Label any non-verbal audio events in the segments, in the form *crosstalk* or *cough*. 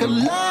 like I love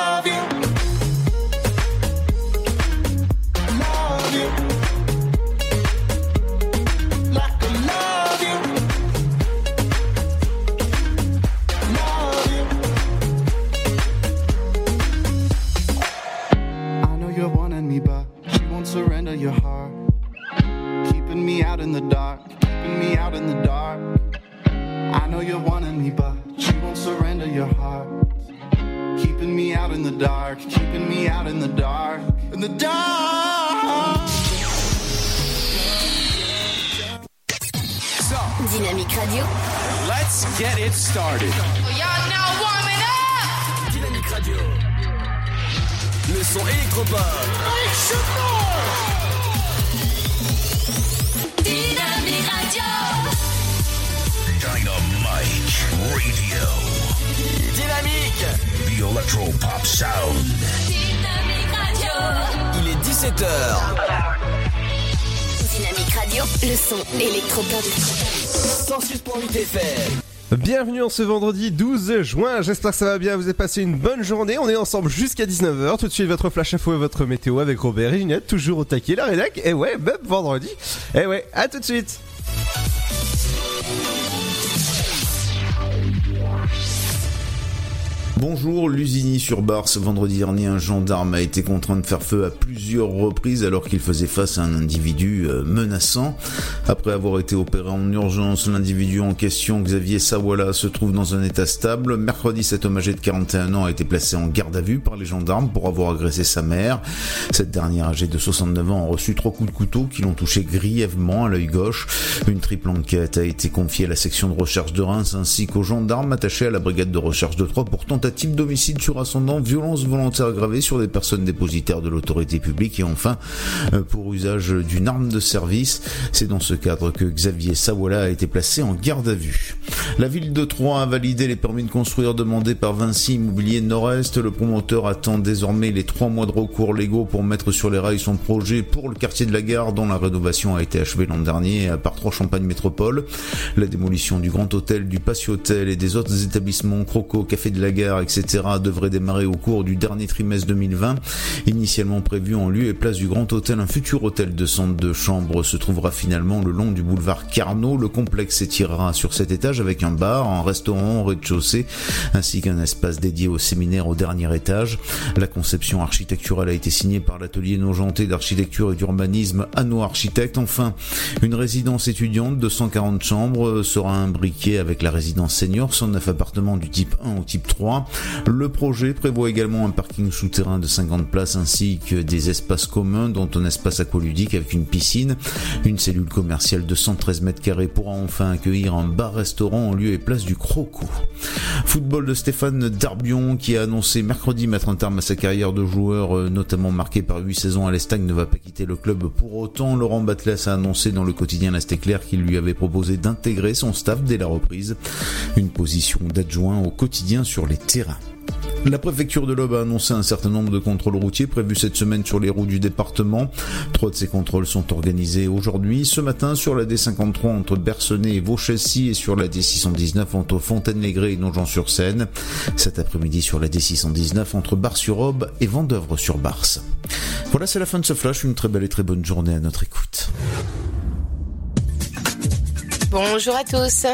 Bienvenue en ce vendredi 12 juin, j'espère que ça va bien, vous avez passé une bonne journée, on est ensemble jusqu'à 19h, tout de suite votre flash info et votre météo avec Robert et Ginette, toujours au taquet, la rédac, et ouais, même vendredi, et ouais, à tout de suite Bonjour, Lusigny-sur-Bar. Ce vendredi dernier, un gendarme a été contraint de faire feu à plusieurs reprises alors qu'il faisait face à un individu euh, menaçant. Après avoir été opéré en urgence, l'individu en question, Xavier Sawala, se trouve dans un état stable. Mercredi, cet homme âgé de 41 ans a été placé en garde à vue par les gendarmes pour avoir agressé sa mère. Cette dernière, âgée de 69 ans, a reçu trois coups de couteau qui l'ont touché grièvement à l'œil gauche. Une triple enquête a été confiée à la section de recherche de Reims ainsi qu'aux gendarmes attachés à la brigade de recherche de Troyes pour tentative d'homicide sur ascendant, violence volontaire aggravée sur des personnes dépositaires de l'autorité publique et enfin euh, pour usage d'une arme de service. C'est dans ce cadre que Xavier Sawala a été placé en garde à vue. La ville de Troyes a validé les permis de construire demandés par Vinci Immobilier Nord-Est. Le promoteur attend désormais les trois mois de recours légaux pour mettre sur les rails son projet pour le quartier de la gare dont la rénovation a été achevée l'an dernier par Trois Champagne Métropole. La démolition du Grand Hôtel, du Patio Hôtel et des autres établissements Croco, Café de la Gare, etc. devrait démarrer au cours du dernier trimestre 2020. Initialement prévu en lieu et place du Grand Hôtel, un futur hôtel de centre de chambre se trouvera finalement le long du boulevard Carnot. Le complexe s'étirera sur cet étage avec un bar, un restaurant au rez-de-chaussée, ainsi qu'un espace dédié au séminaire au dernier étage. La conception architecturale a été signée par l'atelier Nogenté d'architecture et d'urbanisme Anno Architecte. Enfin, une résidence étudiante de 140 chambres sera imbriquée avec la résidence senior, 109 appartements du type 1 au type 3. Le projet prévoit également un parking souterrain de 50 places ainsi que des espaces communs dont un espace aqualudique avec une piscine. Une cellule commerciale de 113 mètres carrés pourra enfin accueillir un bar-restaurant en lieu et place du Croco. Football de Stéphane Darbion qui a annoncé mercredi mettre un terme à sa carrière de joueur euh, notamment marqué par 8 saisons à l'Estagne ne va pas quitter le club pour autant. Laurent Batles a annoncé dans le quotidien L'Est Éclair qu'il lui avait proposé d'intégrer son staff dès la reprise. Une position d'adjoint au quotidien sur les terrains. La préfecture de l'Aube a annoncé un certain nombre de contrôles routiers prévus cette semaine sur les routes du département. Trois de ces contrôles sont organisés aujourd'hui. Ce matin sur la D53 entre Bercenay et Vauchessy et sur la D619 entre Fontaine-les-Grès et Nogent-sur-Seine. Cet après-midi sur la D619 entre Bar-sur-Aube et Vendeuvre-sur-Barse. Voilà, c'est la fin de ce flash. Une très belle et très bonne journée à notre écoute. Bonjour à tous.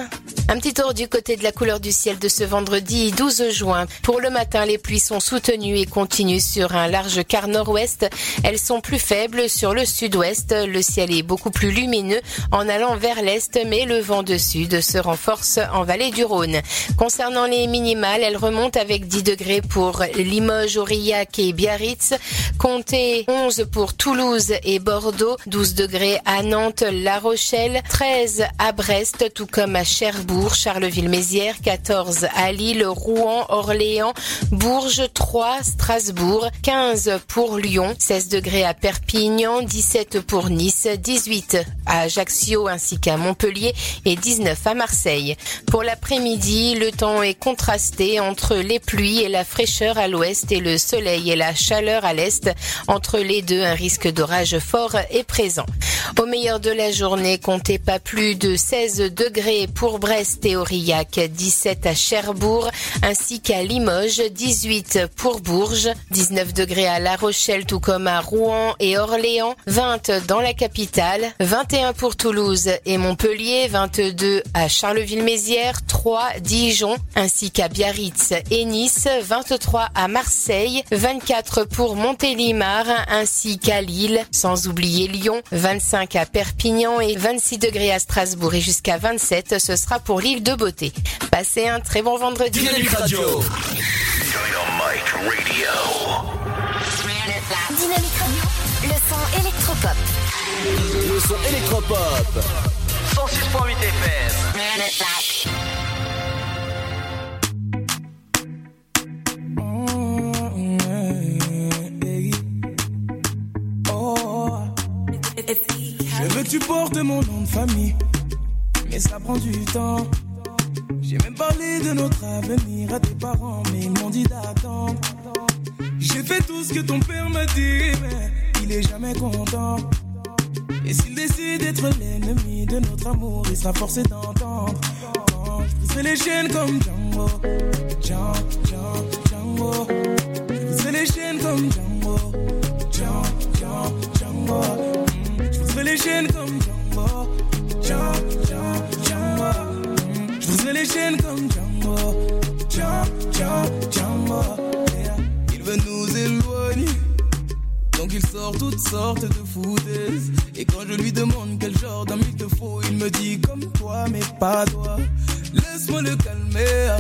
Un petit tour du côté de la couleur du ciel de ce vendredi 12 juin. Pour le matin, les pluies sont soutenues et continuent sur un large quart nord-ouest. Elles sont plus faibles sur le sud-ouest. Le ciel est beaucoup plus lumineux en allant vers l'est, mais le vent de sud se renforce en vallée du Rhône. Concernant les minimales, elles remontent avec 10 degrés pour Limoges, Aurillac et Biarritz. Comptez 11 pour Toulouse et Bordeaux, 12 degrés à Nantes, La Rochelle, 13 à Brest, tout comme à Cherbourg. Charleville-Mézières, 14 à Lille, Rouen, Orléans, Bourges, 3, Strasbourg, 15 pour Lyon, 16 degrés à Perpignan, 17 pour Nice, 18 à Ajaccio ainsi qu'à Montpellier et 19 à Marseille. Pour l'après-midi, le temps est contrasté entre les pluies et la fraîcheur à l'ouest et le soleil et la chaleur à l'est. Entre les deux, un risque d'orage fort est présent. Au meilleur de la journée, comptez pas plus de 16 degrés pour Brest et Aurillac, 17 à Cherbourg ainsi qu'à Limoges, 18 pour Bourges, 19 degrés à La Rochelle tout comme à Rouen et Orléans, 20 dans la capitale, 21 pour Toulouse et Montpellier, 22 à Charleville-Mézières, 3 Dijon ainsi qu'à Biarritz et Nice, 23 à Marseille, 24 pour Montélimar ainsi qu'à Lille, sans oublier Lyon, 25 à Perpignan et 26 degrés à Strasbourg et jusqu'à 27, ce sera pour l'île de Beauté. Passez un très bon vendredi. Dynamique Radio. Dynamite Radio. Dynamique Radio, le son électropop. Le son électropop. 106.8 FM. Je veux que tu portes mon nom de famille, mais ça prend du temps. J'ai même parlé de notre avenir à tes parents, mais ils m'ont dit d'attendre. J'ai fait tout ce que ton père m'a dit, mais il est jamais content. Et s'il décide d'être l'ennemi de notre amour, il sera forcé d'entendre. Je briserai les chaînes comme Django, Django, Django, Django. Je les chaînes comme Django, Django, Django, Django. Mm, Je les chaînes comme Django, Je briserai les chaînes comme. Il veut nous éloigner. Donc il sort toutes sortes de foutaises Et quand je lui demande quel genre d'homme il te faut. Il me dit comme toi mais pas toi. Laisse-moi le calmer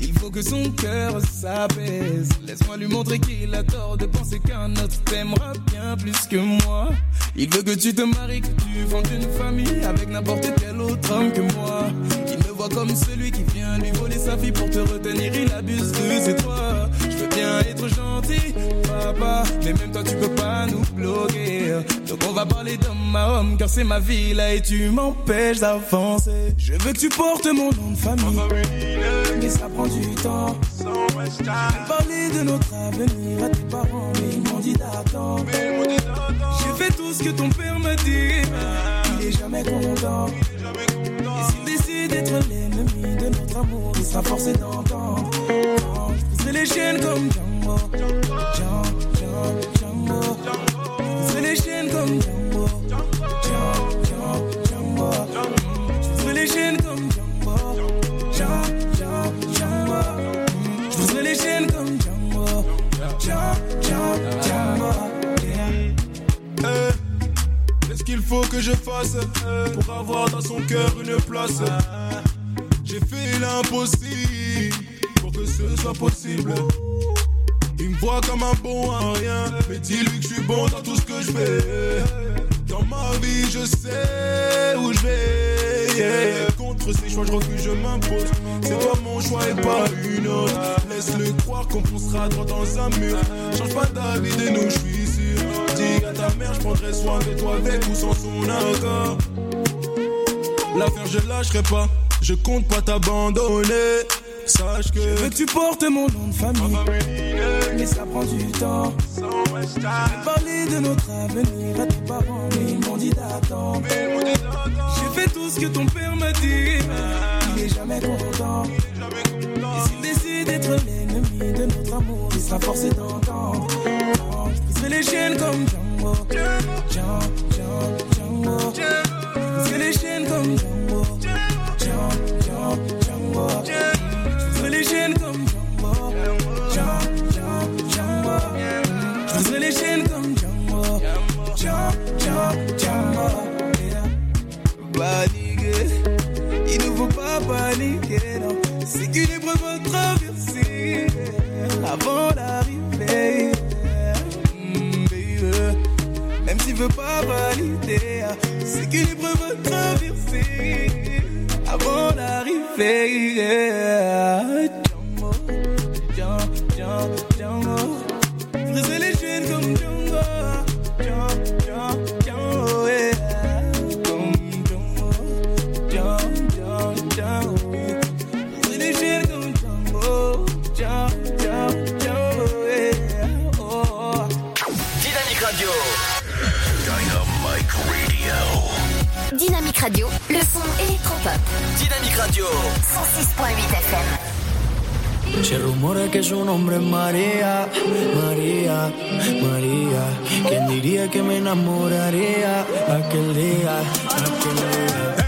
Il faut que son cœur s'apaise. Laisse-moi lui montrer qu'il a tort de penser qu'un autre t'aimera bien plus que moi. Il veut que tu te maries, que tu fondes une famille Avec n'importe quel autre homme que moi. Il me voit comme celui qui vient lui voler sa fille Pour te retenir, il abuse de ses droits bien être gentil, papa. Mais même toi tu peux pas nous bloquer. Donc on va parler d'homme à homme Car c'est ma vie là et tu m'empêches d'avancer. Je veux que tu portes mon nom de famille. Mais ça prend du temps. Parlé de notre avenir à tes parents Mais ils m'ont dit d'attendre. J'ai fait tout ce que ton père m'a dit Il est jamais content. Et s'il décide d'être l'ennemi de notre amour Il sera forcé d'entendre C'est les chaînes comme Django. Django, Django, les chaînes comme Django. Django, Django, C'est les chaînes comme Django. Django, Django, Je briserai les chaînes comme Django. Django, Django. Qu'est-ce qu'il faut que je fasse pour avoir dans son cœur une place J'ai fait l'impossible que ce soit possible. Il me voit comme un bon à rien, mais dis-lui que je suis bon dans tout ce que je fais. Dans ma vie, je sais où je vais. Contre ces choix, je refuse, je m'impose. C'est toi mon choix et pas une autre. Laisse-le croire qu'on foncera droit dans un mur. Change pas d'avis de nous, je suis sûr. Dis à ta mère, je prendrai soin de toi avec ou sans son accord. L'affaire, je lâcherai pas. Je compte pas t'abandonner. Sache que. Je veux que tu portes mon nom de famille. Mais ça prend du temps. Parlé de notre avenir à tes parents. Mais ils m'ont dit d'attendre. J'ai fait tout ce que ton père m'a dit. Il est jamais content. Et s'il décide d'être l'ennemi de notre amour Il sera forcé d'entendre. Je briserai les chaînes comme Django. Django, Django, Django. Je les chaînes comme Django Django, Django, Django les chaînes comme Django Django, Je les chaînes comme. Paniquer, il ne faut pas paniquer, non C'est qu'une épreuve à Avant l'arrivée. Même s'il veut pas valider C'est qu'une épreuve à traverser Avant l'arrivée Django, Radio, le son électropop. Dynamique Radio. 106.8 FM. Se rumora que su nombre es María, María, María. ¿Quién diría que me enamoraría aquel día, aquel día?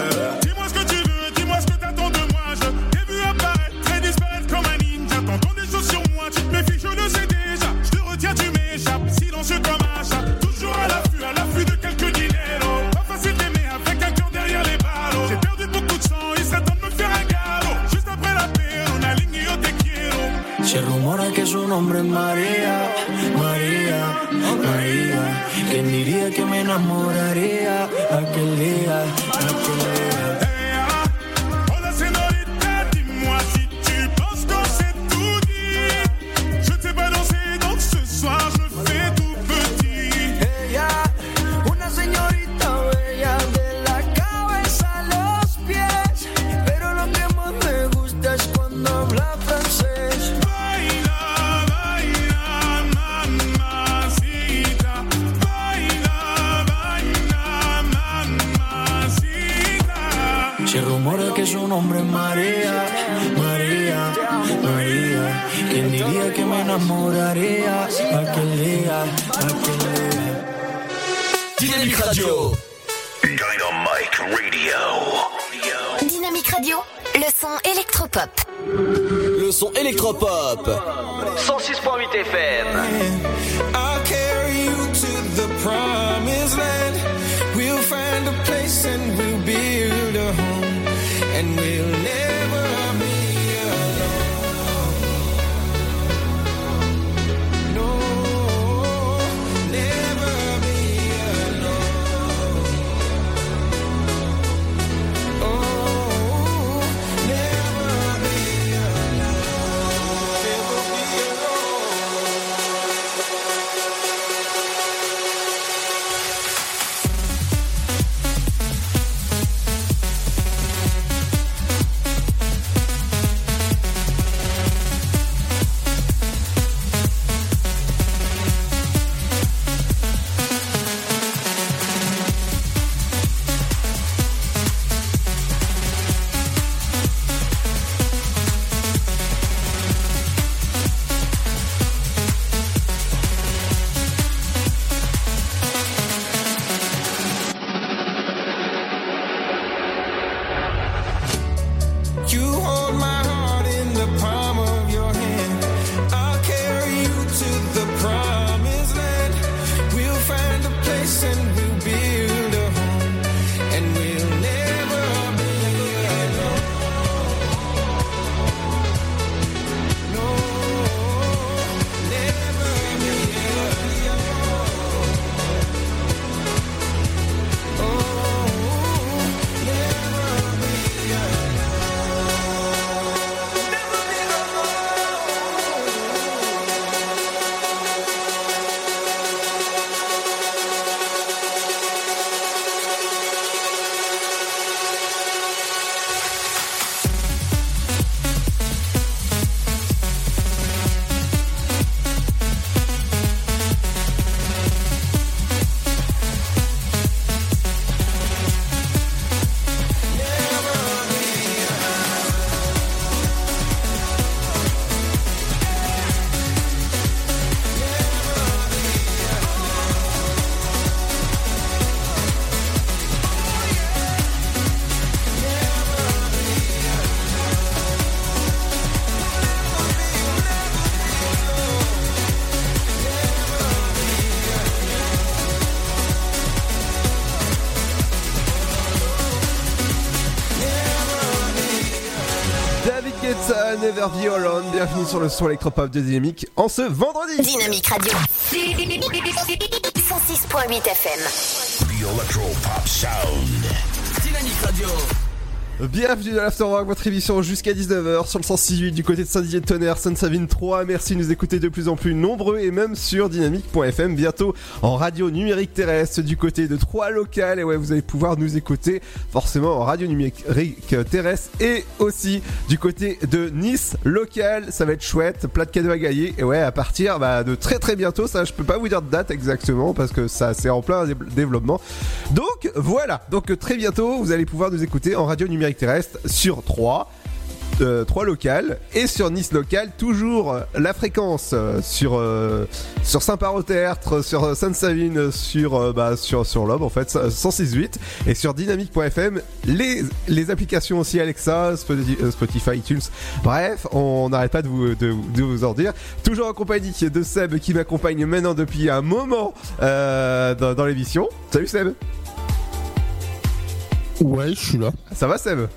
Nombre es María, María, María. ¿Quién diría que me enamoraría aquel día? Se rumora que su nombre es María, María, María. ¿Quién diría que me enamoraría aquel día, aquel día? Dynamique Radio. Dynamite Radio. Dynamique Radio, le son électropop. Le son électropop. 106.8 FM. I'll carry you to the promised land. We'll find a place and we'll. And we'll Be Alone. Bienvenue sur le son électropop de Dynamique en ce vendredi. Dynamique Radio. 106.8 FM. The Electropop Sound. Dynamique Radio. Bienvenue dans l'Afterwork, votre émission jusqu'à 19h sur le 168 du côté de Saint-Didier de Tonnerre, Sainte-Savine 3. Merci de nous écouter de plus en plus nombreux et même sur dynamique.fm, bientôt en radio numérique terrestre du côté de Trois locales. Et ouais, vous allez pouvoir nous écouter forcément en radio numérique terrestre et aussi du côté de Nice local. Ça va être chouette, plein de cadeaux à gagner. Et ouais, à partir bah, de très très bientôt, ça je peux pas vous dire de date exactement parce que ça c'est en plein dé- développement. Donc voilà, donc très bientôt vous allez pouvoir nous écouter en radio numérique terrestre sur 3 euh, 3 locales et sur Nice local toujours euh, la fréquence euh, sur euh, sur Saint-Parot-Tertre, sur euh, Sainte-Savine, sur euh, bah, sur sur l'Aube en fait 106.8 et sur dynamique.fm les les applications aussi Alexa, Spotify, euh, iTunes. Bref, on n'arrête pas de vous de, vous en dire. Toujours en compagnie de Seb qui m'accompagne maintenant depuis un moment euh, dans l'émission. Salut Seb. Ouais, je suis là. Ça va Seb?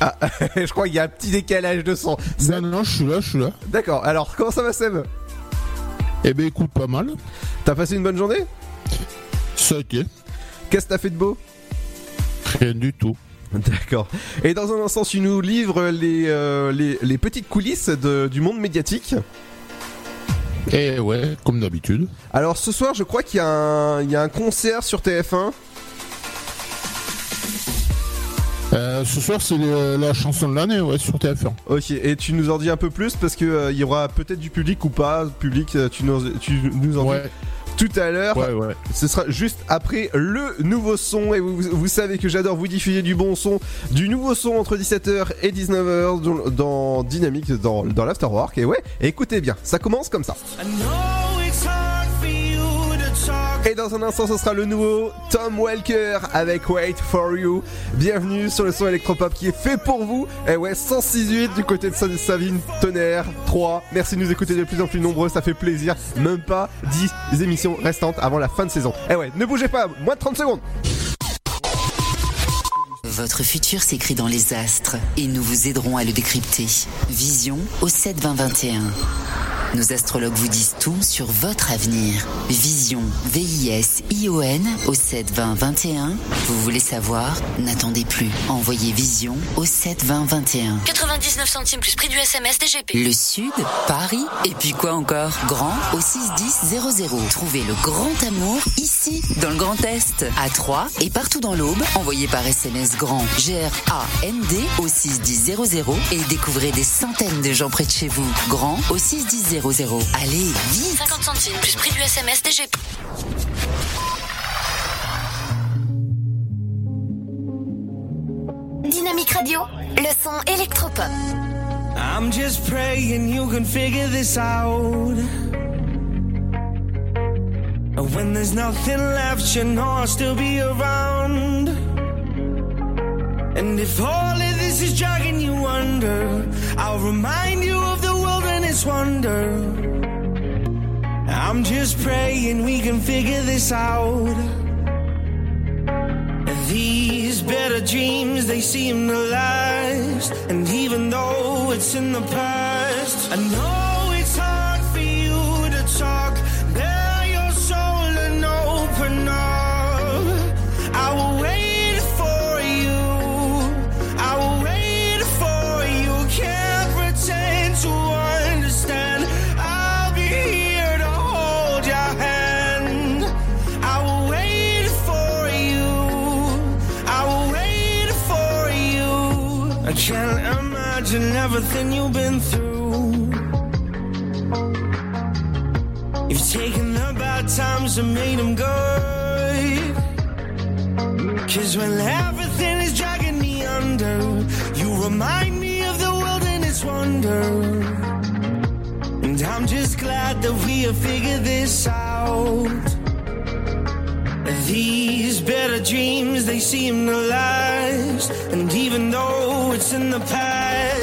Ah, *laughs* je crois qu'il y a un petit décalage de son. Non, non, je suis là, je suis là. D'accord, alors comment ça va Seb? Eh ben écoute, pas mal. T'as passé une bonne journée? Ça été. Qu'est-ce que t'as fait de beau? Rien du tout. D'accord. Et dans un instant, tu nous livres les, euh, les, les petites coulisses de- du monde médiatique. Eh ouais, comme d'habitude. Alors ce soir, je crois qu'il y, a un- il y a un concert sur TF1. Euh, ce soir, c'est le- la chanson de l'année, ouais, sur TF1. Ok, et tu nous en dis un peu plus parce que euh, il y aura peut-être du public ou pas. Public, euh, tu nous, tu nous en dis Ouais, tout à l'heure. ouais, ouais. Ce sera juste après le nouveau son. Et vous, vous savez que j'adore vous diffuser du bon son, du nouveau son entre 17h et 19h dans, dans Dynamique, dans, dans l'Afterwork. Et ouais, écoutez bien, ça commence comme ça. Et dans un instant, ce sera le nouveau Tom Welker avec Wait for You. Bienvenue sur le son électropop qui est fait pour vous. Et ouais, 106.8 du côté de Savine, Tonnerre, 3. Merci de nous écouter de plus en plus nombreux, ça fait plaisir. Même pas 10 émissions restantes avant la fin de saison. Et ouais, ne bougez pas, moins de 30 secondes. Votre futur s'écrit dans les astres et nous vous aiderons à le décrypter. Vision au 7 20 21. Nos astrologues vous disent tout sur votre avenir. Vision, V-I-S-I-O-N au 7 20 21. Vous voulez savoir? N'attendez plus. Envoyez Vision au 7 20 21. 99 centimes plus prix du SMS DGP. Le Sud, Paris, et puis quoi encore? Grand au 61000. Trouvez le grand amour ici, dans le Grand Est, à Troyes et partout dans l'Aube. Envoyez par SMS grand G-R-A-N-D au 61000 et découvrez des centaines de gens près de chez vous. Grand au 61000. Allez, vite 50 centimes plus prix du SMS DGP. Dynamique Radio, le son électropop. I'm just praying you can figure this out. When there's nothing left, you know I'll still be around. And if all of this is dragging you under, I'll remind you of the wilderness wonder. I'm just praying we can figure this out. These better dreams, they seem to last. And even though it's in the past, I know can't imagine everything you've been through. You've taken the bad times and made them good. Cause when everything is dragging me under, you remind me of the world and its wonder. And I'm just glad that we have figured this out. These better dreams, they seem to last. And even though it's in the past,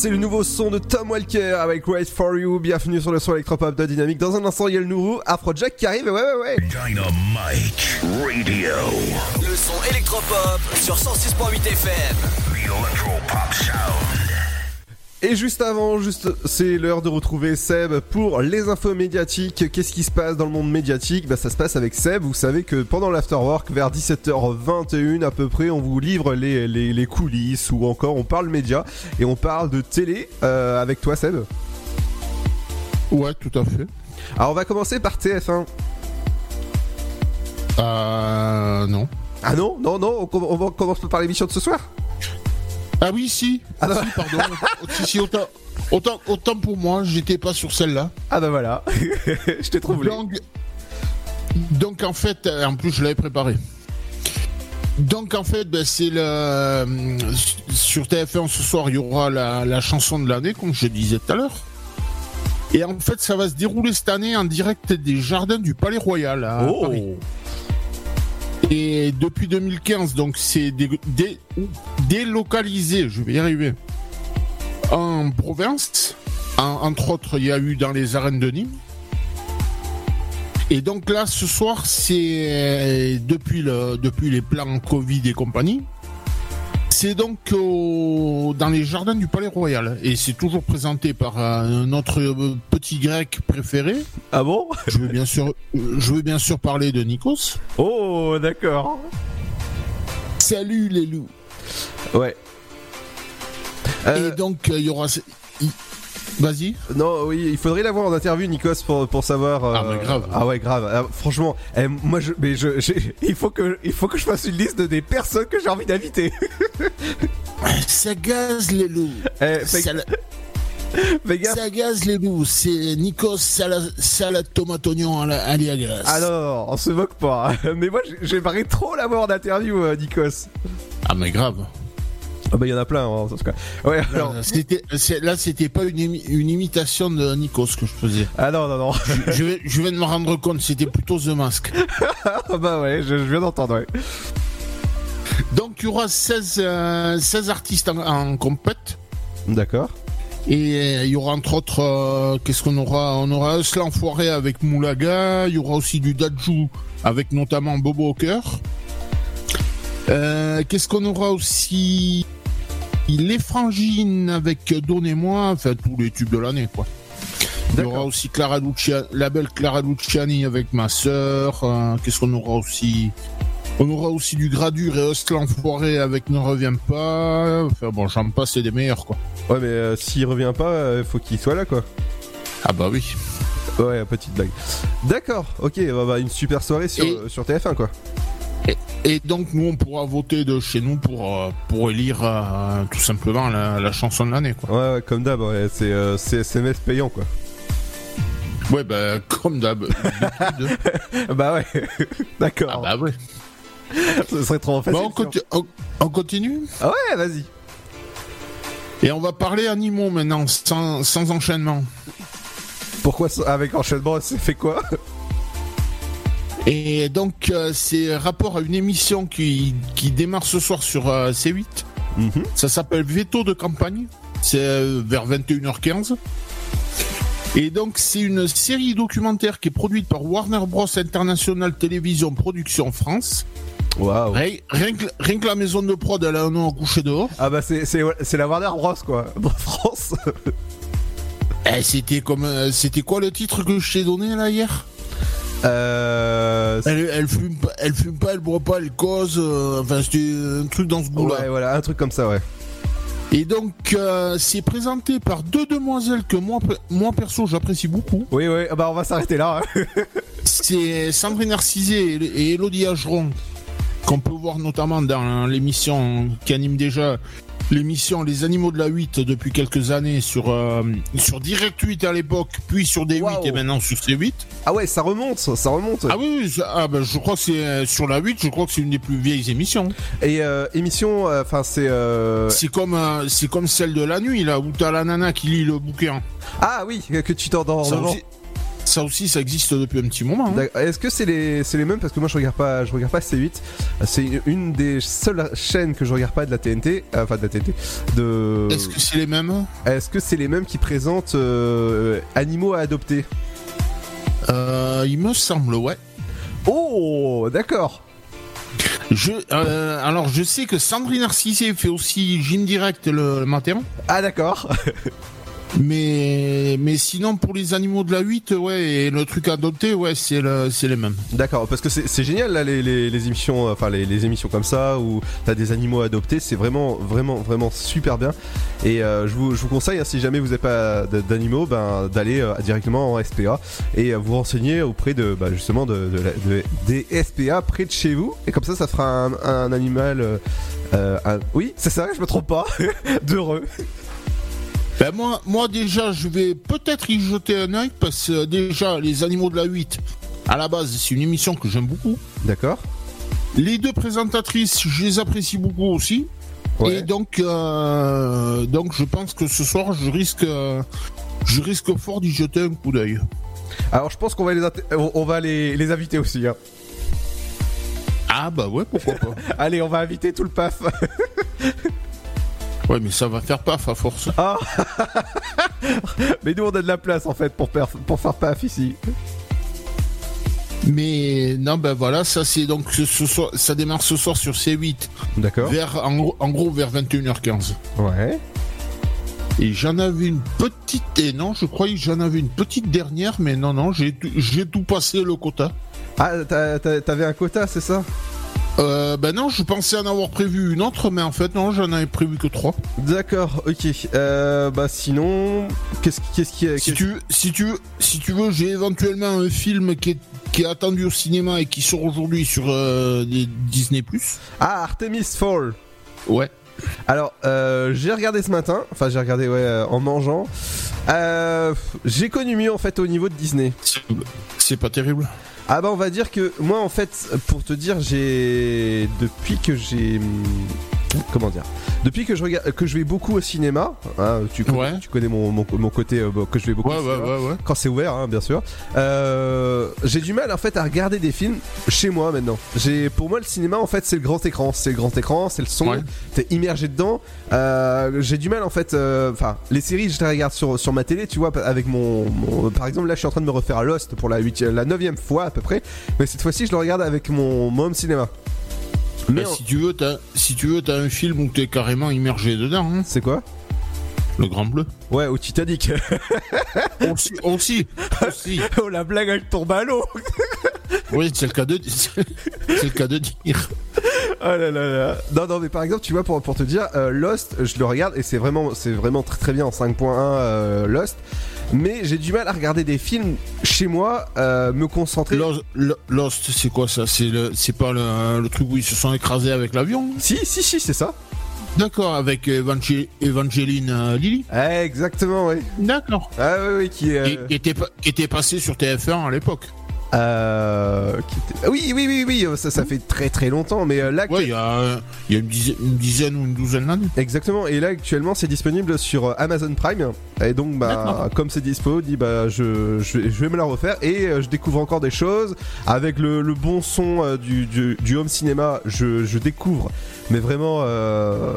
c'est le nouveau son de Tom Walker avec Wait For You. Bienvenue sur le son électropop de Dynamique. Dans un instant, il y a le nouveau Afrojack qui arrive. Ouais, ouais, ouais. Dynamite Radio. Le son électropop sur 106.8 FM. The Electropop Sound. Et juste avant, juste, c'est l'heure de retrouver Seb pour les infos médiatiques. Qu'est-ce qui se passe dans le monde médiatique? Bah, ça se passe avec Seb. Vous savez que pendant l'afterwork, vers 17h21 à peu près, on vous livre les, les, les coulisses ou encore on parle média et on parle de télé euh, avec toi, Seb. Ouais, tout à fait. Alors, on va commencer par TF1. Euh. Non. Ah non, non, non, on, commence par l'émission de ce soir? Ah oui, si. Ah non. Si, pardon. si, si, autant, autant, autant pour moi, j'étais pas sur celle-là. Ah bah voilà, *laughs* je t'ai trouvé. Donc, donc en fait, en plus je l'avais préparé. Donc en fait, ben, c'est le euh, sur TF1 ce soir, il y aura la, la chanson de l'année, comme je disais tout à l'heure. Et en fait, ça va se dérouler cette année en direct des jardins du Palais Royal à Oh. Paris. Et depuis 2015, donc c'est dé- délocalisé, je vais y arriver, en province. En- entre autres, il y a eu dans les arènes de Nîmes. Et donc là, ce soir, c'est euh, depuis, le, depuis les plans Covid et compagnie. C'est donc au- dans les jardins du Palais Royal. Et c'est toujours présenté par euh, notre euh, petit grec préféré. Ah bon? Je veux bien sûr, je veux bien sûr parler de Nikos. Oh, d'accord. Salut les loups. Ouais. Euh, Et donc, euh, il y aura. Vas-y. Non, oui, il faudrait l'avoir en interview, Nikos, pour, pour savoir. euh, Ah, mais grave. Ah ouais, grave. Ah, franchement, eh, moi, je, mais je, il faut que, il faut que je fasse une liste de des personnes que j'ai envie d'inviter. *laughs* Ça gaze les loups. Eh, Ça, la- gaze les loups. C'est Nikos salade, salade tomate oignon à la- à l'Iagras. Ah non, non, non, on se moque pas. Mais moi, j'ai- j'aimerais trop l'avoir en interview, Nikos. Ah, mais grave. Ah bah, il y en a plein, en tout cas. Ouais, alors. Là, c'était, pas une, imi- une imitation de Nikos que je faisais. Ah non, non, non. Je, je vais- je viens de me rendre compte, c'était plutôt The Mask. *laughs* Ah bah ouais, je, je viens d'entendre, ouais. Donc, il y aura 16, euh, 16 artistes en, en compète. D'accord. Et euh, il y aura entre autres, euh, qu'est-ce qu'on aura? On aura Eusl Enfoiré avec Moulaga, il y aura aussi du Dajou avec notamment Bobo cœur. Euh, qu'est-ce qu'on aura aussi Les Frangines avec Donnez-moi, enfin tous les tubes de l'année quoi. Il y aura aussi Clara Luciani, la belle Clara Luciani avec ma sœur. euh, qu'est-ce qu'on aura aussi On aura aussi du Gradur et Eusl Enfoiré avec Ne reviens pas. Enfin bon, j'en passe, c'est des meilleurs quoi. Ouais, mais euh, s'il revient pas, euh, faut qu'il soit là, quoi. Ah bah oui. Ouais, petite blague. D'accord, ok, bah, bah, une super soirée sur, Et- sur TF1, quoi. Et, et donc nous on pourra voter de chez nous pour euh, pour élire euh, tout simplement la, la chanson de l'année quoi. Ouais, ouais, comme d'hab, ouais, c'est euh, SMS payant, quoi. Ouais bah comme d'hab. *laughs* bah ouais, *laughs* d'accord. ah bah ouais. Ce serait trop facile. Bon, on, conti- on- on continue? Ah ouais, vas-y. et on va parler animaux maintenant sans, sans enchaînement. Pourquoi avec enchaînement, c'est fait quoi? Et donc euh, c'est rapport à une émission qui, qui démarre ce soir sur euh, C8. Mhm. Ça s'appelle Veto de campagne. C'est euh, vers 21h15. Et donc c'est une série documentaire qui est produite par Warner Bros International Télévision Production France. Waouh. Rien, rien que, rien que la maison de prod, elle a un nom à coucher dehors. Ah bah c'est la Warner Bros, quoi. *laughs* France. Eh, c'était comme, c'était quoi le titre que je t'ai donné là hier? Euh... elle, elle fume pas, elle fume pas, elle boit pas, elle cause. euh, enfin, c'était un truc dans ce goût-là. Ouais, voilà, un truc comme ça, ouais. Et donc, euh, c'est présenté par deux demoiselles que moi, moi perso, j'apprécie beaucoup. Oui, oui, ah bah on va s'arrêter là. hein. *laughs* C'est Sandrine Narcisé et et Elodie Ageron, qu'on peut voir notamment dans l'émission qui anime déjà l'émission Les Animaux de la 8 depuis quelques années sur, euh, sur Direct 8 à l'époque, puis sur D8 Waouh. et maintenant sur C8. Ah ouais, ça remonte, ça remonte. Ah oui, ah ben, je crois que c'est euh, sur la 8, je crois que c'est une des plus vieilles émissions. Et euh, émission, enfin c'est. euh, C'est comme, c'est comme celle de la nuit, là, où t'as la nana qui lit le bouquin. Ah oui, que tu t'endors ça aussi, ça existe depuis un petit moment. hein. Est-ce que c'est les, c'est les mêmes? Parce que moi je regarde pas, je regarde pas C8. C'est une, une des seules chaînes que je regarde pas de la TNT, euh, enfin de la TNT. De. Est-ce que c'est les mêmes? Est-ce que c'est les mêmes qui présentent euh, animaux à adopter? Euh, Il me semble, ouais. Oh, d'accord. Je, euh, alors, je sais que Sandrine Narcissé fait aussi Gym Direct le, le matin. Ah d'accord. *laughs* Mais, mais sinon, pour les animaux de la 8, ouais, et le truc adopté, ouais, c'est le, les mêmes. D'accord, parce que c'est génial là les, émissions, euh, enfin les, émissions comme ça où t'as des animaux adoptés, c'est vraiment vraiment vraiment super bien. Et euh, je, vous, conseille, hein, si jamais vous n'avez pas d'animaux, ben, d'aller euh, directement en SPA et vous renseigner auprès de bah, justement de, des SPA près de chez vous. Et comme ça, ça fera un, animal. Oui, c'est ça, je me trompe pas. *laughs* D'heureux. Ben moi, moi déjà, je vais peut-être y jeter un œil parce que déjà, les animaux de la 8, à la base, c'est une émission que j'aime beaucoup. D'accord. Les deux présentatrices, je les apprécie beaucoup aussi. Et donc, euh, donc, je pense que ce soir, je risque, je risque fort d'y jeter un coup d'œil. Alors je pense qu'on va les on on va les, les inviter aussi. hein. Ah bah ouais, pourquoi pas. *laughs* Allez, on va inviter tout le PAF. *laughs* ouais, mais ça va faire paf à force. Ah *laughs* Mais nous on a de la place en fait pour, faire PAF ici. Mais non, ben voilà, ça c'est donc ce, soir, ça démarre ce soir sur C8. D'accord. Vers, en, gros- en gros, vers 21h15. Ouais. Et j'en avais une petite, et non, je croyais que j'en avais une petite dernière, mais non, non, j'ai tout, j'ai tout passé le quota. Ah, t'as- t'as- t'avais un quota, c'est ça? Euh, ben non, je pensais en avoir prévu une autre, mais en fait, non, j'en avais prévu que trois. D'accord, ok. Euh, bah sinon, qu'est-ce qu'est-ce qui Si tu, si tu, si tu veux, j'ai éventuellement un film qui est, qui est attendu au cinéma et qui sort aujourd'hui sur euh, Disney+. Ah, Artemis Fall. Ouais. Alors, euh, j'ai regardé ce matin. Enfin, j'ai regardé ouais euh, en mangeant. Euh, j'ai connu mieux en fait au niveau de Disney. C'est pas terrible. Ah bah on va dire que moi en fait pour te dire j'ai depuis que j'ai comment dire depuis que je regarde que je vais beaucoup au cinéma hein, tu, connais, tu connais mon, mon, mon côté euh, que je vais beaucoup Ouais, au cinéma, ouais, quand c'est ouvert hein, bien sûr. Euh, j'ai du mal en fait à regarder des films chez moi maintenant. J'ai pour moi le cinéma en fait c'est le grand écran. C'est le grand écran c'est le son. T'es immergé dedans. Euh, j'ai du mal en fait enfin les séries je les regarde sur, sur ma télé tu vois avec mon, mon- par exemple là je suis en train de me refaire Lost pour la huitième la neuvième fois à peu près. Mais cette fois-ci je le regarde avec mon, mon home cinéma Mais si tu veux, t'as, si tu veux, t'as un film où t'es carrément immergé dedans. hein. C'est quoi? Le Grand Bleu. Ouais, au Titanic. aussi, aussi, aussi. oh la blague elle tombe à l'eau. *laughs* oui, c'est le cas de, *laughs* c'est le cas de dire. Oh là là là. Non non mais par exemple tu vois pour, pour te dire euh, Lost je le regarde et c'est vraiment c'est vraiment très très bien en 5.1 euh, Lost mais j'ai du mal à regarder des films chez moi euh, me concentrer Lost, Lo- Lost, c'est quoi ça? C'est le, c'est pas le, le truc où ils se sont écrasés avec l'avion? Si si si c'est ça. D'accord, avec Evangeline euh, Lilly. exactement oui. D'accord. Ah oui oui qui est. Qui, qui était, qui était passé sur TF1 à l'époque. Euh, qui était- Oui oui oui oui ça ça fait très très longtemps mais euh, là Ouais, il y a, euh, il y a une, dizaine, une dizaine ou une douzaine d'années. Exactement, et là actuellement c'est disponible sur euh, Amazon Prime. Et donc, bah, comme c'est dispo, dit bah je, je, vais- je vais me la refaire et euh, je découvre encore des choses. Avec le, le bon son euh, du, du, du home cinéma, je, je découvre, mais vraiment euh,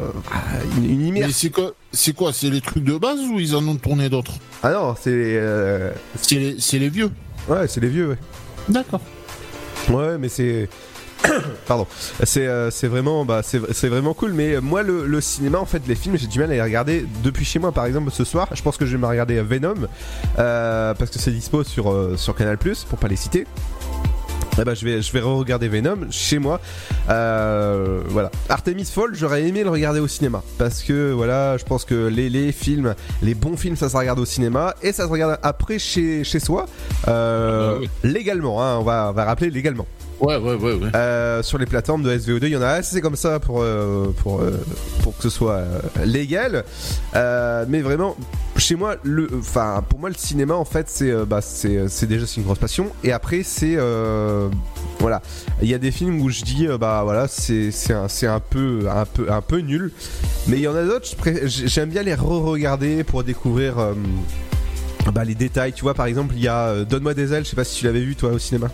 une, une Mais immersion. c'est quoi C'est quoi C'est les trucs de base ou ils en ont tourné d'autres? Ah non, c'est euh, C'est les, c'est les vieux. ouais, c'est les vieux, ouais. D'accord. Ouais, mais c'est. *coughs* Pardon. C'est euh, c'est vraiment, bah, vraiment cool. Mais moi, le, le cinéma, en fait, les films, j'ai du mal à les regarder depuis chez moi. Par exemple, ce soir, je pense que je vais me regarder Venom euh, parce que c'est dispo sur, euh, sur Canal pour pas les citer. Eh ben, je vais, je vais re-regarder Venom chez moi. Euh, voilà. Artemis Fall, j'aurais aimé le regarder au cinéma. Parce que, voilà, je pense que les, les films, les bons films, ça se regarde au cinéma. Et ça se regarde après chez, chez soi. Euh, Légalement, hein, on, va, on va rappeler légalement. Ouais, ouais, ouais, ouais. Euh, sur les plateformes de SVO2, il y en a assez comme ça pour euh, pour euh, pour que ce soit euh, légal. Euh, mais vraiment, chez moi, le, enfin pour moi le cinéma en fait c'est euh, bah c'est c'est déjà c'est une grosse passion. Et après c'est euh, voilà, il y a des films où je dis euh, bah voilà c'est c'est un c'est un peu un peu un peu nul. Mais il y en a d'autres, j'aime bien les re-regarder pour découvrir. euh, bah, les détails, tu vois, par exemple, il y a Donne-moi des ailes, je sais pas si tu l'avais vu toi au cinéma.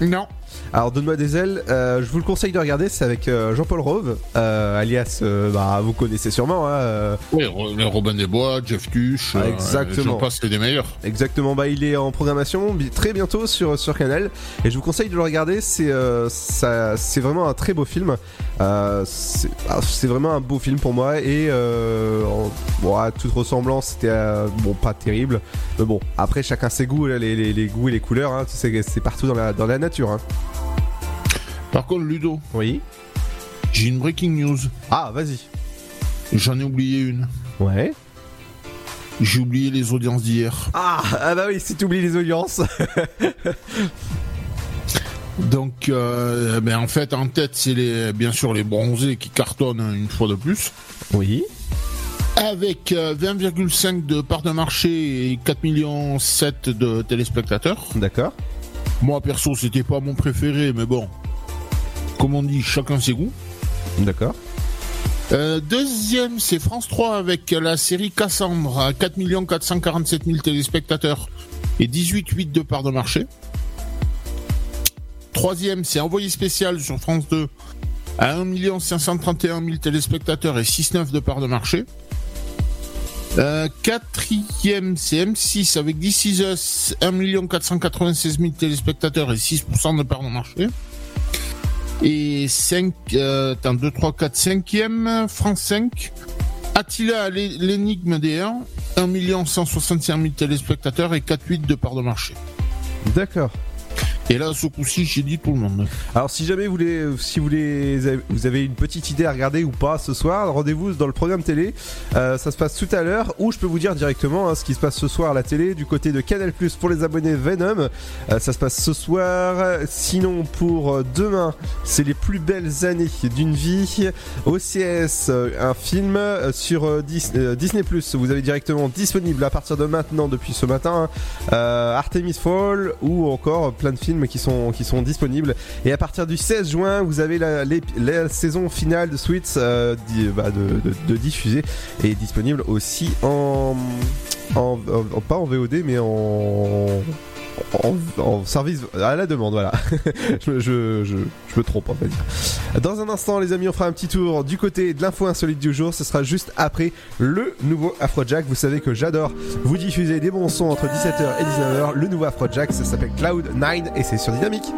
Non. Alors Donne-moi des ailes, euh, je vous le conseille de regarder, c'est avec euh, Jean-Paul Rove, euh, alias, bah vous connaissez sûrement, hein, Oui, Robin des Bois, Jeff Tuch. euh, Exactement. J'en passe, c'est des meilleurs. Exactement, bah il est en programmation très bientôt sur, sur Canal et je vous conseille de le regarder, c'est vraiment un très beau film. Euh, c'est ah, c'est vraiment un beau film pour moi et euh, en- bon, à toute ressemblance c'était euh, bon pas terrible, mais bon après chacun ses goûts, les, les- les goûts et les couleurs, hein, tu sais, c'est partout dans la, dans la nature. hein. Par contre, Ludo. Oui. J'ai une breaking news. Ah, vas-y. J'en ai oublié une. Ouais. J'ai oublié les audiences d'hier. Ah, ah bah oui, si tu oublies les audiences. *laughs* Donc, euh, ben en fait, en tête, c'est les, bien sûr les bronzés qui cartonnent une fois de plus. Oui. Avec euh, 20,5 de part de marché et 4 millions 7 de téléspectateurs. D'accord. Moi, perso, c'était pas mon préféré, mais bon. Comme on dit, chacun ses goûts. D'accord. Euh, deuxième, c'est France 3 avec la série Cassandre à 4 447 000 téléspectateurs et 18,8 de part de marché. Troisième, c'est Envoyé spécial sur France 2 à 1 531 000 téléspectateurs et 6,9 de part de marché. Euh, quatrième, c'est M6 avec This Is Us, 1 496 000 téléspectateurs et 6% de part de marché. Et 5, euh, attends, 2, 3, 4, 5e, France 5. Attila, l'é- l'énigme des 1, 1 165 000 téléspectateurs et 4,8 de part de marché. D'accord. Et là, ce coup-ci, j'ai dit tout le monde. Alors si jamais vous voulez, si vous vous avez une petite idée à regarder ou pas ce soir, rendez-vous dans le programme télé. Euh, ça se passe tout à l'heure. Ou je peux vous dire directement hein, ce qui se passe ce soir à la télé du côté de Canal Plus pour les abonnés Venom. Euh, ça se passe ce soir. Sinon pour euh, demain, c'est les plus belles années d'une vie. OCS, un film sur Dis- Disney Plus. Vous avez directement disponible à partir de maintenant depuis ce matin. hein, Artemis Fall ou encore plein de films qui sont, qui sont disponibles. Et à partir du 16 juin, vous avez la, saison finale de Sweets euh, bah, de, diffuser et disponible aussi en, pas en VOD mais en en, service à la demande voilà *laughs* je, je, je me trompe va dire. Dans un instant les amis on fera un petit tour du côté de l'info insolite du jour. Ce sera juste après le nouveau Afrojack. Vous savez que j'adore vous diffuser des bons sons entre 17h et 19h le nouveau Afrojack ça s'appelle Cloud9 et c'est sur Dynamique.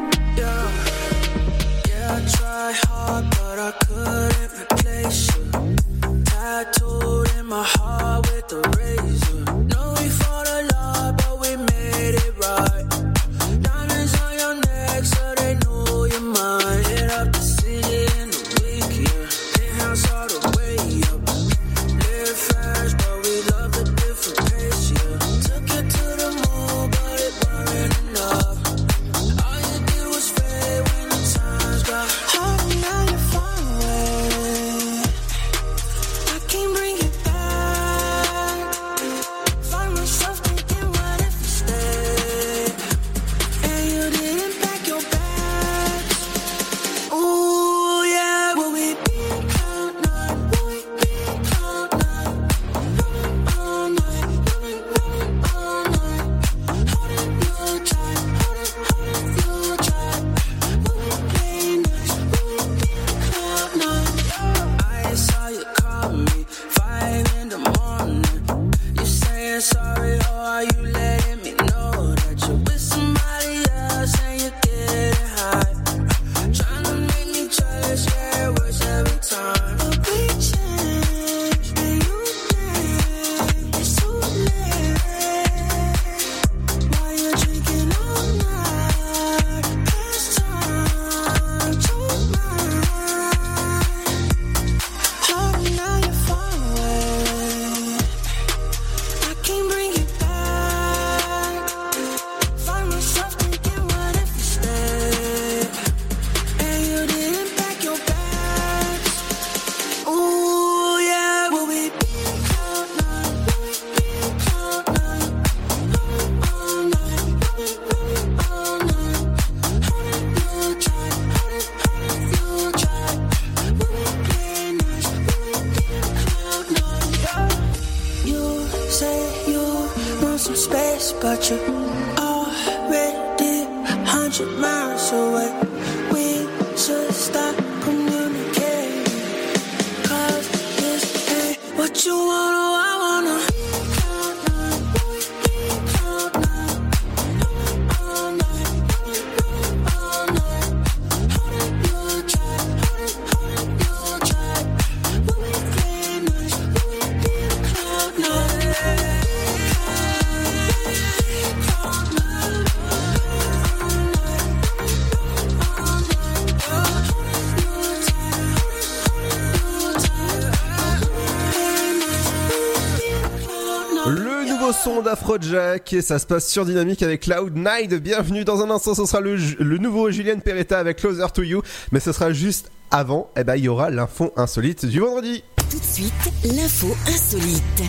d'Afrojack et ça se passe sur Dynamique avec Cloud Night. Bienvenue dans un instant, ce sera le, le nouveau Julien Peretta avec Closer to You, mais ce sera juste avant, eh ben il y aura l'info insolite du vendredi. Tout de suite, l'info insolite.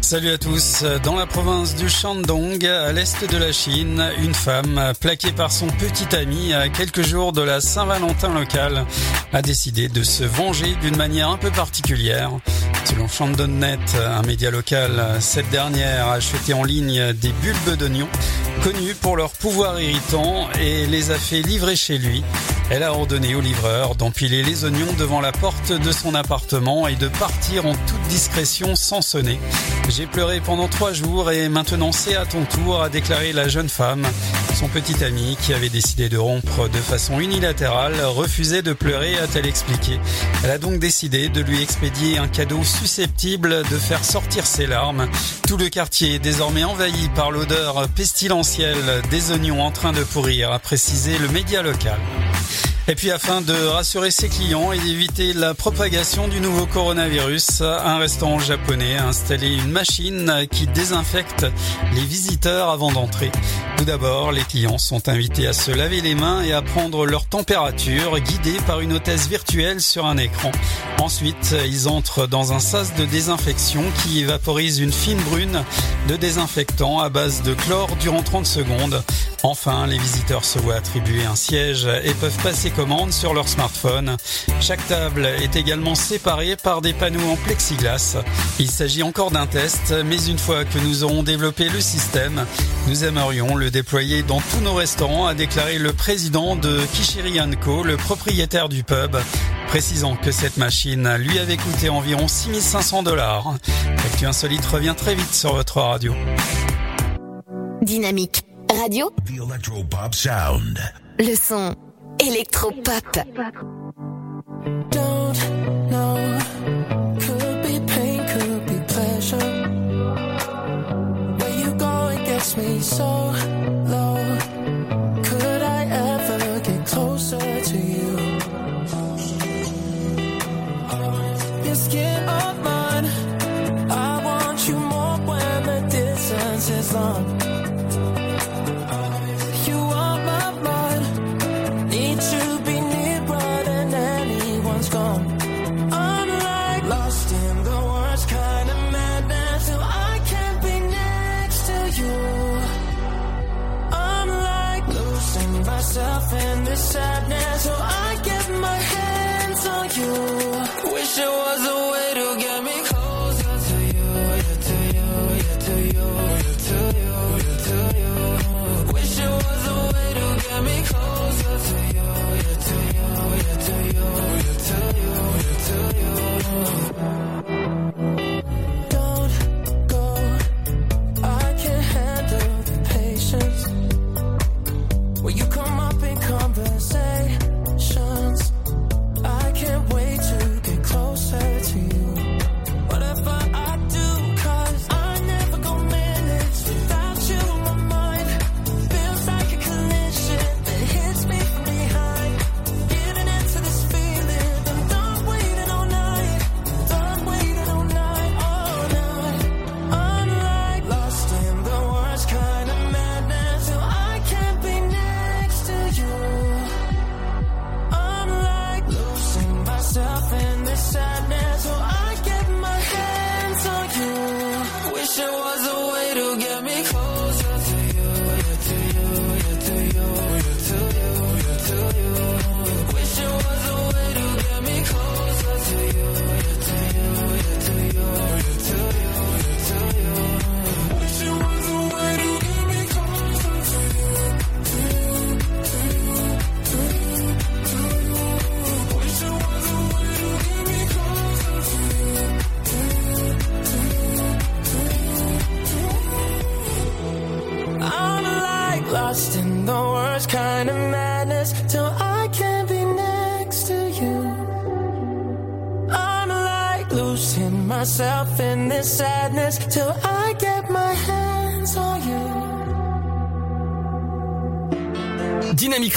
Salut à tous. Dans la province du Shandong, à l'est de la Chine, une femme, plaquée par son petit ami à quelques jours de la Saint-Valentin locale, a décidé de se venger d'une manière un peu particulière. Selon Shandong.net, un média local, cette dernière a acheté en ligne des bulbes d'oignons, connus pour leur pouvoir irritant, et les a fait livrer chez lui. Elle a ordonné au livreur d'empiler les oignons devant la porte de son appartement et de partir en toute discrétion sans sonner. J'ai pleuré pendant trois jours et maintenant c'est à ton tour, a déclaré la jeune femme. Son petit ami, qui avait décidé de rompre de façon unilatérale, refusait de pleurer, a-t-elle expliqué. Elle a donc décidé de lui expédier un cadeau susceptible de faire sortir ses larmes. Tout le quartier est désormais envahi par l'odeur pestilentielle des oignons en train de pourrir, a précisé le média local. Et puis afin de rassurer ses clients et d'éviter la propagation du nouveau coronavirus, un restaurant japonais a installé une machine qui désinfecte les visiteurs avant d'entrer. Tout d'abord, les clients sont invités à se laver les mains et à prendre leur température guidés par une hôtesse virtuelle sur un écran. Ensuite, ils entrent dans un sas de désinfection qui évaporise une fine brune de désinfectant à base de chlore durant 30 secondes. Enfin, les visiteurs se voient attribuer un siège et peuvent passer commande sur leur smartphone. Chaque table est également séparée par des panneaux en plexiglas. Il s'agit encore d'un test, mais une fois que nous aurons développé le système, nous aimerions le déployer dans tous nos restaurants, a déclaré le président de Kishiri Co, le propriétaire du pub, précisant que cette machine lui avait coûté environ 6500 dollars. L'actu insolite revient très vite sur votre radio. Dynamique radio. The Electropop Sound. Le son électropop. Don't know. Could be pain, could be pleasure. Where you going gets me so low. Could I ever get closer to you? Your skin of mine. I want you more when the distance is long.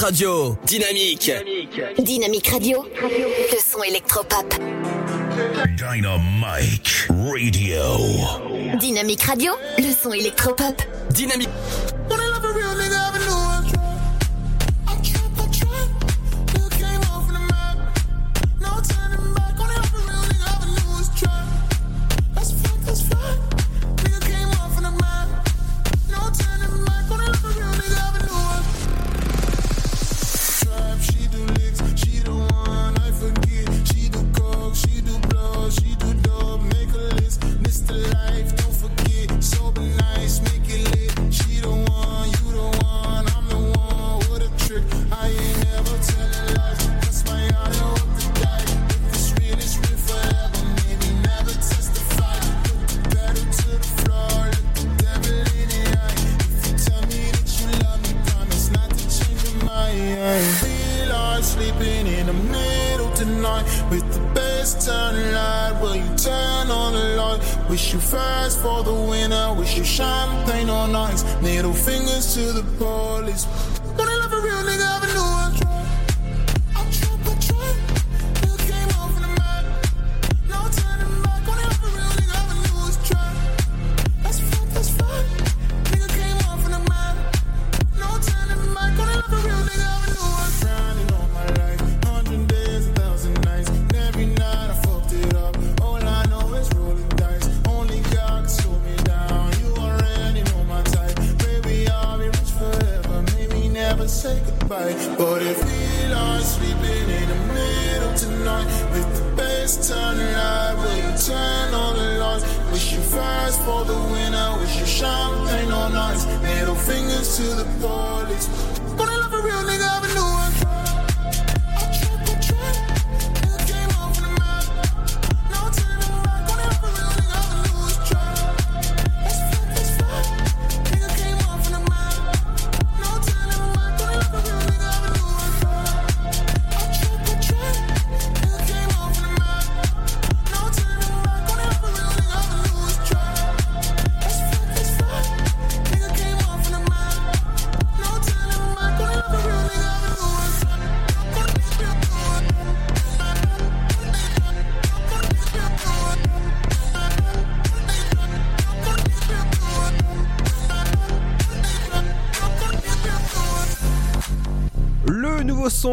Radio. Dynamique. Dynamique radio. Le son électropop. Dynamite Radio. Dynamique Radio, le son électropop. Dynamique.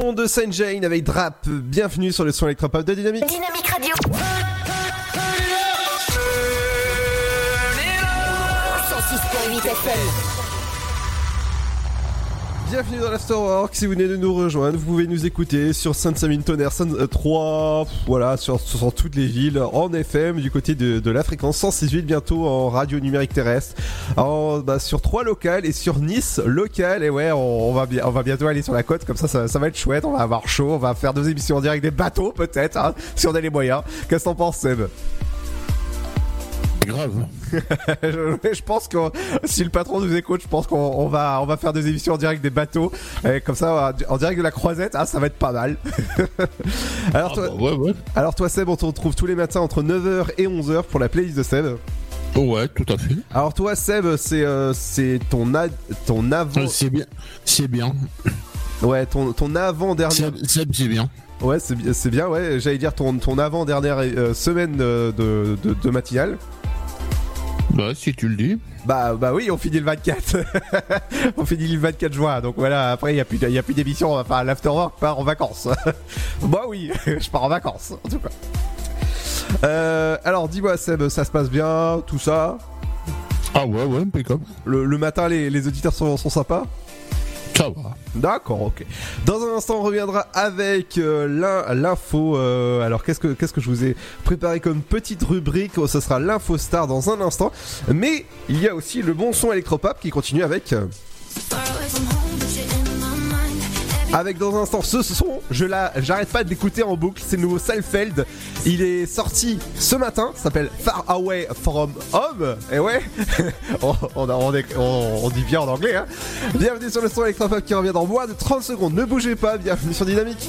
Son de Saint Jane avec Drap. Bienvenue sur le son électropop de Dynamique. Dynamique Radio. 106.8 FM. Bienvenue dans l'Afterwork. Si vous venez de nous rejoindre, vous pouvez nous écouter sur Saint-Samin Tonnerre 3, voilà, sur, sur toutes les villes, en FM, du côté de, de la fréquence 168, bientôt en radio numérique terrestre, en, bah, sur trois locales et sur Nice local. Et ouais, on, on va, on va bientôt aller sur la côte, comme ça, ça, ça va être chouette. On va avoir chaud, on va faire deux émissions en direct des bateaux, peut-être, hein, si on a les moyens. Qu'est-ce que t'en penses, Seb? Grave. *laughs* je, je pense que si le patron nous écoute, je pense qu'on on va, on va faire des émissions en direct des bateaux. Et comme ça, en direct de la croisette, ah, ça va être pas mal. *laughs* alors, toi, bah ouais, ouais. alors toi, Seb, on te retrouve tous les matins entre 9h et 11h pour la playlist de Seb. Ouais, tout à fait. Alors toi, Seb, c'est euh, c'est ton, a- ton avant... Euh, C'est bien. C'est bien. Ouais, ton, ton avant-dernière... Seb, Seb, c'est bien. Ouais, c'est bi- c'est bien, ouais. J'allais dire ton, ton avant-dernière euh, semaine de, de, de matinale. Bah, si tu le dis. Bah, bah oui, on finit le 24. *laughs* on finit le 24 juin. Donc voilà, après, il n'y a plus, y a plus d'émission. Enfin, l'afterwork part en vacances. *laughs* bah oui, *laughs* je pars en vacances, en tout cas. Euh, alors, dis-moi, Seb, ça se passe bien, tout ça Ah ouais, ouais, impeccable. Le, le matin, les, les auditeurs sont, sont sympas Ça va. D'accord, ok. Dans un instant, on reviendra avec euh, l'in- l'info. euh, alors, qu'est-ce que qu'est-ce que je vous ai préparé comme petite rubrique? Oh, Ce sera l'info star dans un instant. Mais il y a aussi le bon son électropop qui continue avec. euh, Avec dans un instant ce son, je la, j'arrête pas de l'écouter en boucle. C'est le nouveau Salfeld. Il est sorti ce matin. S'appelle Far Away from Home. Et ouais, *laughs* on dit bien en anglais. Hein. Bienvenue sur le son électropop qui revient dans moins de 30 secondes. Ne bougez pas. Bienvenue sur Dynamique.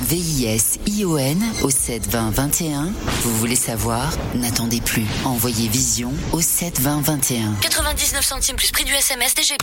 V-I-S-I-O-N au 7 20 21. Vous voulez savoir? N'attendez plus. Envoyez Vision au 7 20 21. 99 centimes plus prix du SMS DGP.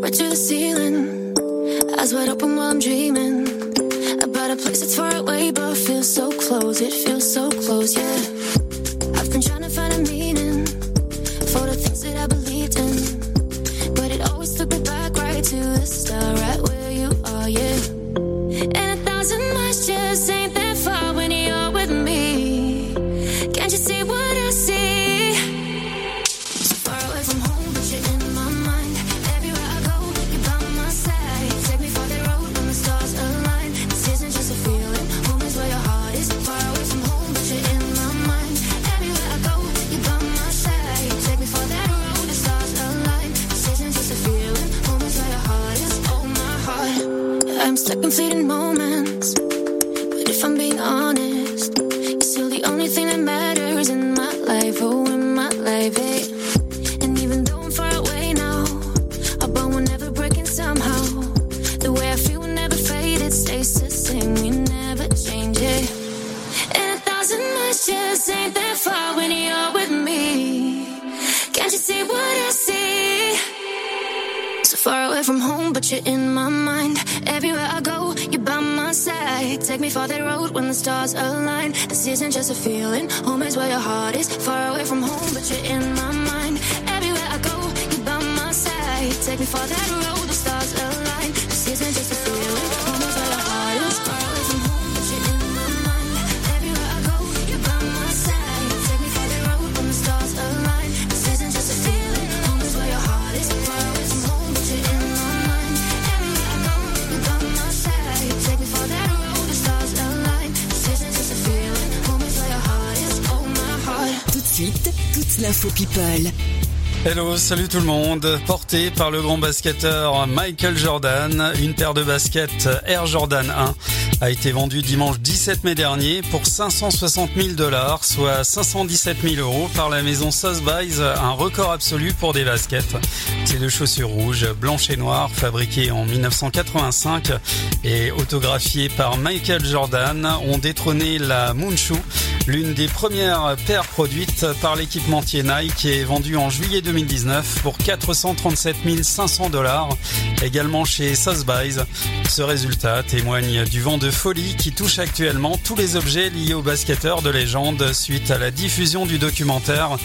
Right to the ceiling, eyes wide open while I'm dreaming about a place that's far away but feels so close. It feels so close, yeah. I've been trying to find a meaning for the things that I believed in, but it always took me back right to the start, right where you are, yeah. And a thousand miles just ain't that a feeling, Hello, salut tout le monde. Porté par le grand basketteur Michael Jordan, une paire de baskets Air Jordan 1 a été vendue dimanche 17 mai dernier pour 560 000 dollars, soit 517 000 euros par la maison Sotheby's, un record absolu pour des baskets. Ces deux chaussures rouges, blanches et noires, fabriquées en 1985 et autographiées par Michael Jordan, ont détrôné la Moonshoe, l'une des premières paires produites par l'équipementier Nike et vendue en juillet 2019 pour 437 500 dollars, également chez Sotheby's. Ce résultat témoigne du vent de folie qui touche actuellement tous les objets liés aux basketteurs de légende suite à la diffusion du documentaire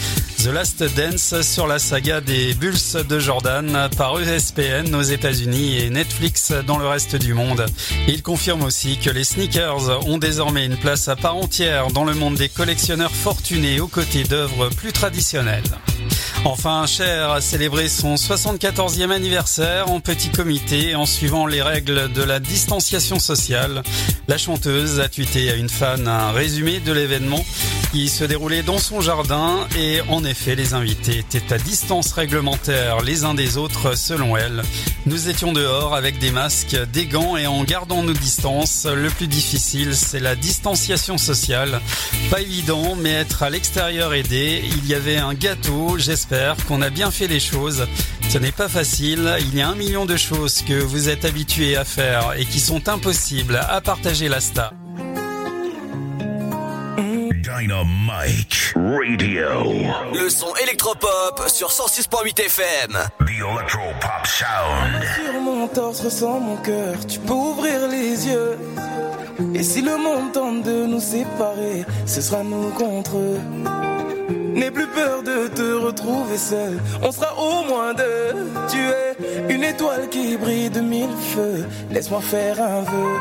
The Last Dance sur la saga des Bulls de Jordan par ESPN aux États-Unis et Netflix dans le reste du monde. Il confirme aussi que les sneakers ont désormais une place à part entière dans le monde des collectionneurs fortunés aux côtés d'œuvres plus traditionnelles. Enfin, Cher a célébré son 74e anniversaire en petit comité en suivant les règles de la distanciation sociale. La chanteuse a tweeté à une fan un résumé de l'événement qui se déroulait dans son jardin et en effet les invités étaient à distance réglementaire les uns des autres selon elle. Nous étions dehors avec des masques, des gants et en gardant nos distances. Le plus difficile c'est la distanciation sociale. Pas évident mais être à l'extérieur aidé. Il y avait un gâteau, j'espère qu'on a bien fait les choses. Ce n'est pas facile, il y a un million de choses que vous êtes habitués à faire et qui sont impossibles à partager la star. Dynamite Radio. Le son électropop sur 106.8 FM. The Electropop Sound. Sur mon torse ressent mon cœur, tu peux ouvrir les yeux. Et si le monde tente de nous séparer, ce sera nous contre eux. N'aie plus peur de te retrouver seul, on sera au moins deux. Tu es une étoile qui brille de mille feux, laisse-moi faire un vœu.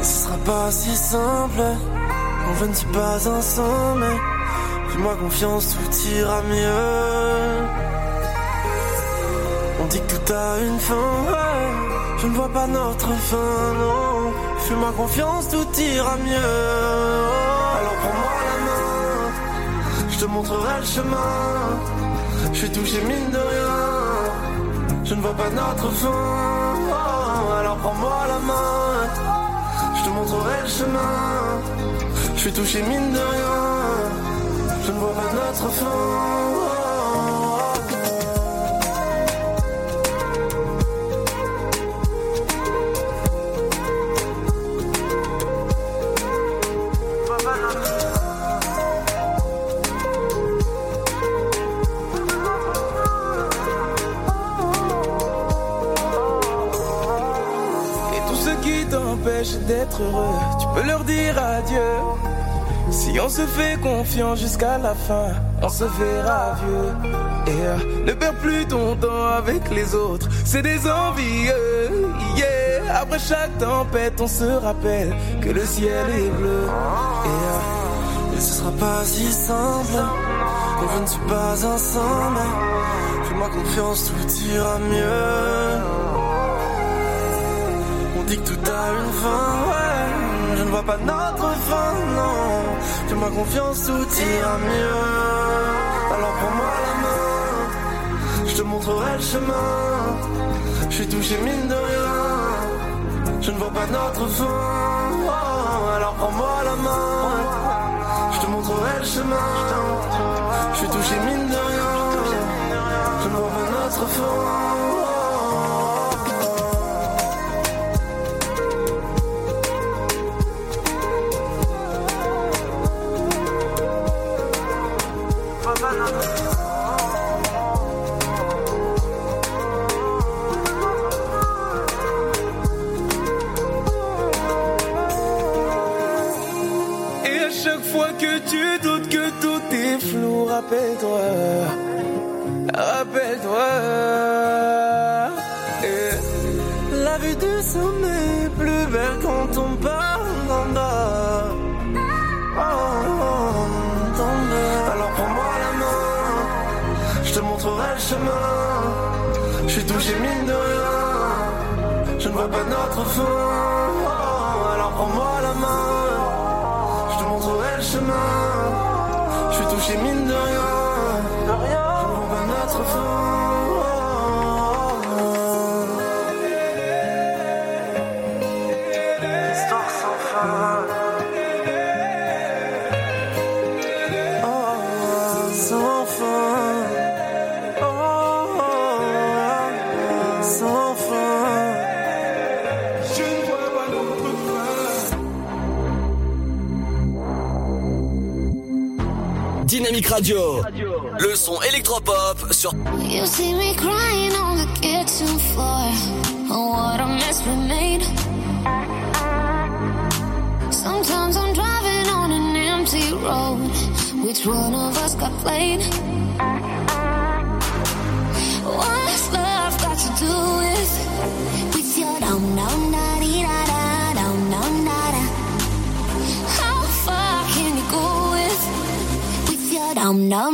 Et ce sera pas si simple quand je ne suis pas ensemble. Fais-moi confiance, tout ira mieux. On dit que tout a une fin, je ne vois pas notre fin, non. Fais-moi confiance, tout ira mieux. Je te montrerai le chemin. Je suis touché mine de rien, je ne vois pas notre fin. Alors prends-moi la main, je te montrerai le chemin. Je suis touché mine de rien, je ne vois pas notre fin. Heureux, tu peux leur dire adieu. Si on se fait confiance jusqu'à la fin, on se verra vieux. Et euh, ne perds plus ton temps avec les autres, c'est des envieux. Yeah. Après chaque tempête, on se rappelle que le ciel est bleu. Et, euh, ce sera pas si simple quand je ne suis pas ensemble. Fais-moi confiance, tout ira mieux. On dit que tout a une fin, vois pas notre fin, non. Fais-moi confiance, tout ira mieux. Alors prends-moi la main, je te montrerai le chemin. Je suis touché mine de rien. Je ne vois pas notre fin. alors prends-moi la main. Je te montrerai le chemin. Je suis touché mine de rien. Je ne vois pas notre fin. Rappelle-toi, rappelle-toi. Et La vue du sommet est plus belle quand on parle d'en bas. Oh, bas. Alors prends-moi la main, je te montrerai le chemin. Je suis touché mine de rien, je ne vois pas notre fin. Touché mine de rien, ne vois pas notre. Histoire sans fin. Dynamique Radio. Le son électropop sur You see me crying on the kitchen floor. Oh, what a mess we made. Sometimes I'm driving on an empty road. Which one of us got played? What's love got to do with with your dum dum da with your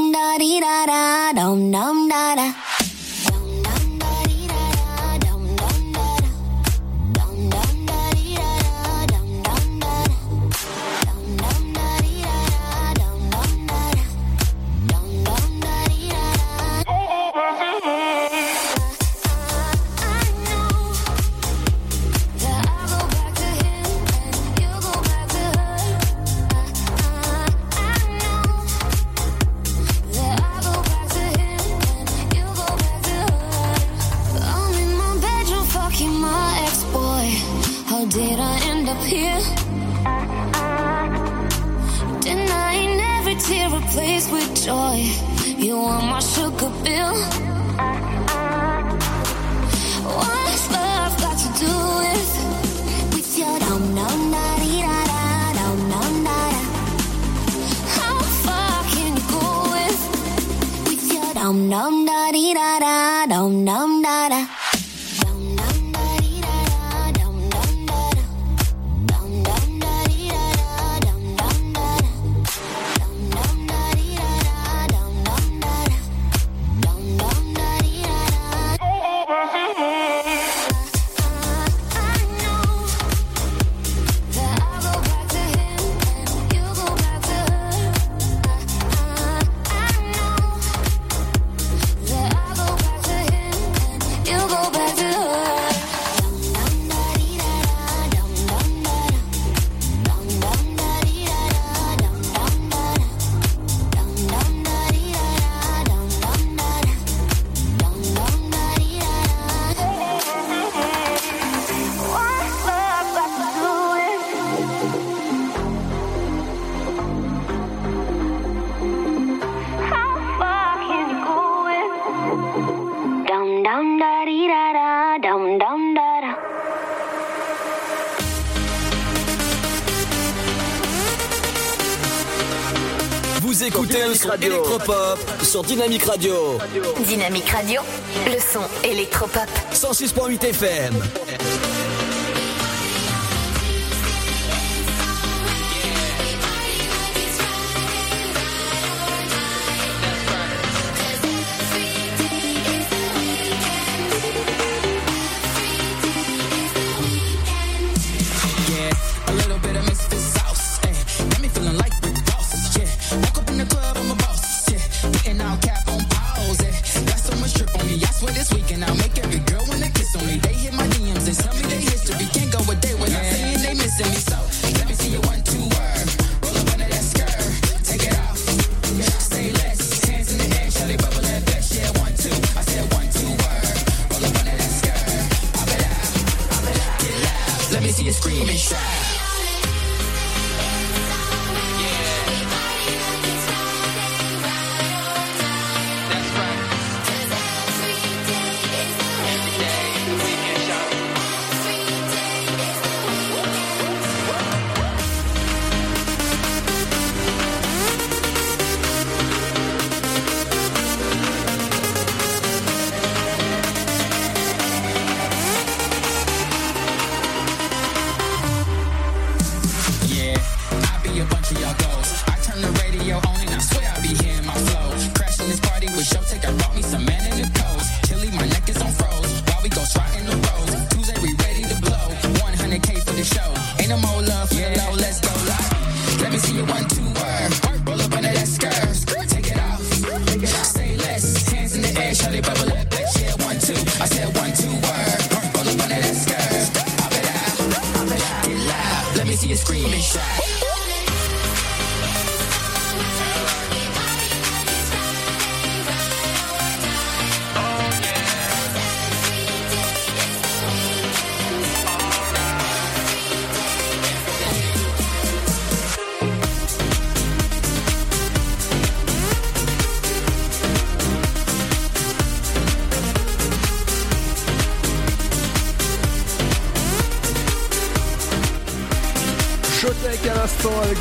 Radio. Electropop sur Dynamique Radio. Dynamique Radio, le son électropop. 106.8 FM.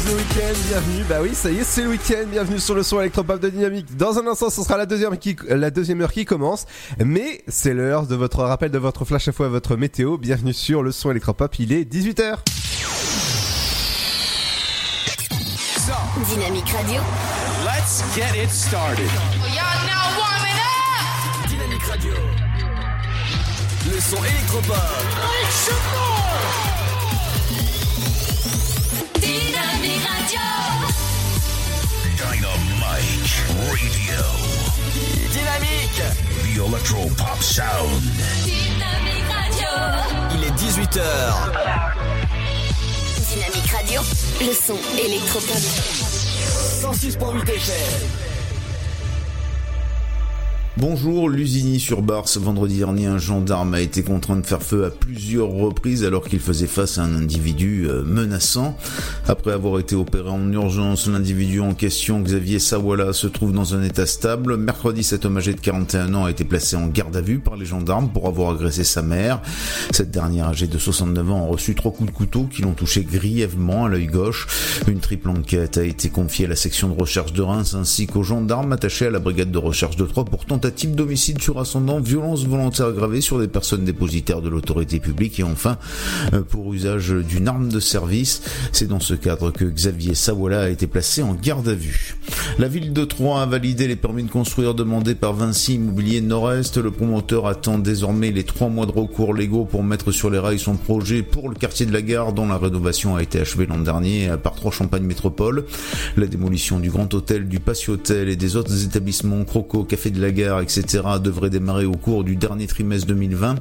le week-end, bienvenue. Bah oui, ça y est, c'est le week-end. Bienvenue sur le son électropop de Dynamique. Dans un instant, ce sera la deuxième, qui, la deuxième heure qui commence. Mais c'est l'heure de votre rappel de votre flash à fois, votre météo. Bienvenue sur le son électropop. Il est 18h. Dynamique Radio. Let's get it started. Radio. Le son électropop. Dynamite Radio. Dynamique. The Electro Pop Sound. Dynamique Radio. Il est 18h. Dynamique Radio. Le son électropop. 106.8 FM. Bonjour, Lusigny sur Barse. Vendredi dernier, un gendarme a été contraint de faire feu à plusieurs reprises alors qu'il faisait face à un individu euh, menaçant. Après avoir été opéré en urgence, l'individu en question, Xavier Sawala, se trouve dans un état stable. Mercredi, cet homme âgé de 41 ans a été placé en garde à vue par les gendarmes pour avoir agressé sa mère. Cette dernière, âgée de 69 ans, a reçu trois coups de couteau qui l'ont touché grièvement à l'œil gauche. Une triple enquête a été confiée à la section de recherche de Reims ainsi qu'aux gendarmes attachés à la brigade de recherche de Troyes pour tentative d'homicide sur ascendant, violence volontaire aggravée sur des personnes dépositaires de l'autorité publique et enfin euh, pour usage d'une arme de service. C'est dans ce cadre que Xavier Sawala a été placé en garde à vue. La ville de Troyes a validé les permis de construire demandés par Vinci Immobilier Nord-Est. Le promoteur attend désormais les trois mois de recours légaux pour mettre sur les rails son projet pour le quartier de la gare dont la rénovation a été achevée l'an dernier par Trois Champagne Métropole. La démolition du Grand Hôtel, du Patio Hôtel et des autres établissements Croco, Café de la Gare, etc. devrait démarrer au cours du dernier trimestre 2020.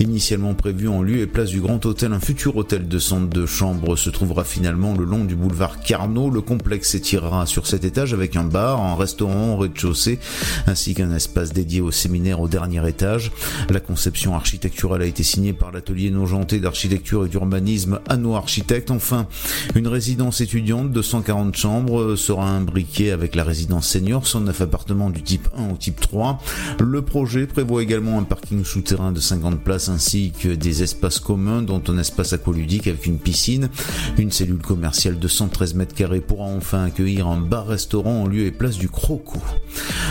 Initialement prévu en lieu et place du Grand Hôtel, un futur hôtel de centre de chambre se trouvera finalement le long du boulevard Carnot. Le complexe s'étirera sur cet étage avec un bar, un restaurant au rez-de-chaussée ainsi qu'un espace dédié au séminaire au dernier étage. La conception architecturale a été signée par l'atelier Nogenté d'architecture et d'urbanisme Anno Architecte. Enfin, une résidence étudiante de 140 chambres sera imbriquée avec la résidence senior, 109 appartements du type 1 au type 3. Le projet prévoit également un parking souterrain de 50 places ainsi que des espaces communs dont un espace aqualudique avec une piscine. Une cellule commerciale de 113 mètres carrés pourra enfin accueillir un bar-restaurant en lieu et place du Croco.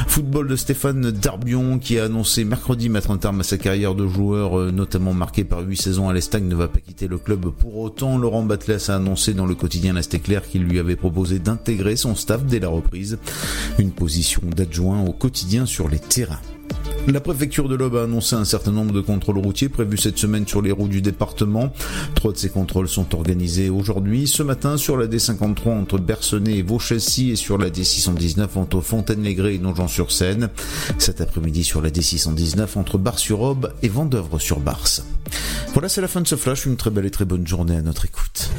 Football de Stéphane Darbion qui a annoncé mercredi mettre un terme à sa carrière de joueur euh, notamment marqué par 8 saisons à l'Estagne ne va pas quitter le club pour autant. Laurent Batles a annoncé dans le quotidien L'Est Éclair qu'il lui avait proposé d'intégrer son staff dès la reprise. Une position d'adjoint au quotidien sur les terrains. La préfecture de l'Aube a annoncé un certain nombre de contrôles routiers prévus cette semaine sur les routes du département. Trois de ces contrôles sont organisés aujourd'hui. Ce matin sur la D53 entre Bercenay et Vauchessy et sur la D619 entre Fontaine-les-Grès et Nogent-sur-Seine. Cet après-midi sur la D619 entre Bar-sur-Aube et Vendœuvre-sur-Barse. Voilà, c'est la fin de ce flash. Une très belle et très bonne journée à notre écoute.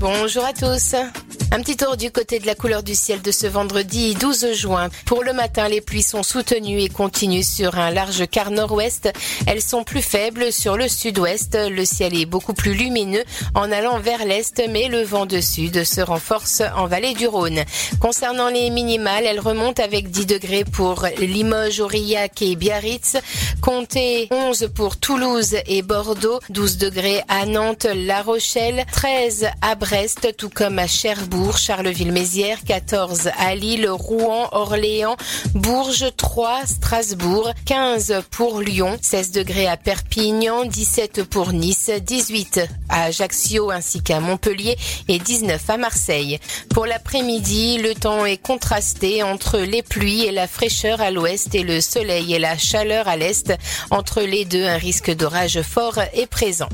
Bonjour à tous. Un petit tour du côté de la couleur du ciel de ce vendredi 12 juin. Pour le matin, les pluies sont soutenues et continuent sur un large quart nord-ouest. Elles sont plus faibles sur le sud-ouest. Le ciel est beaucoup plus lumineux en allant vers l'est, mais le vent de sud se renforce en vallée du Rhône. Concernant les minimales, elles remontent avec 10 degrés pour Limoges, Aurillac et Biarritz. Comptez 11 pour Toulouse et Bordeaux, 12 degrés à Nantes, La Rochelle, 13 à Brest, tout comme à Cherbourg. Charleville-Mézières, 14 à Lille, Rouen, Orléans, Bourges, 3, Strasbourg, 15 pour Lyon, 16 degrés à Perpignan, 17 pour Nice, 18 à Ajaccio ainsi qu'à Montpellier et 19 à Marseille. Pour l'après-midi, le temps est contrasté entre les pluies et la fraîcheur à l'ouest et le soleil et la chaleur à l'est. Entre les deux, un risque d'orage fort est présent.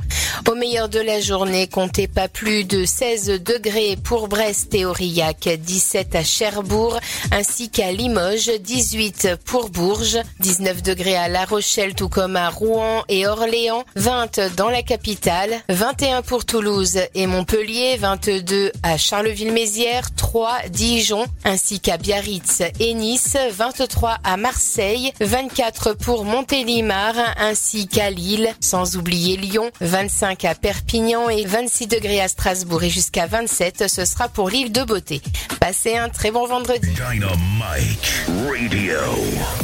Au meilleur de la journée, comptez pas plus de 16 degrés pour Brest et Aurillac, 17 à Cherbourg, ainsi qu'à Limoges, 18 pour Bourges, 19 degrés à La Rochelle, tout comme à Rouen et Orléans, 20 dans la capitale, 21 pour Toulouse et Montpellier, 22 à Charleville-Mézières, 3 Dijon, ainsi qu'à Biarritz et Nice, 23 à Marseille, 24 pour Montélimar, ainsi qu'à Lille, sans oublier Lyon, 25 à Perpignan et 26 degrés à Strasbourg et jusqu'à 27, ce sera pour l'île de beauté. Passez un très bon vendredi. Dynamite Radio.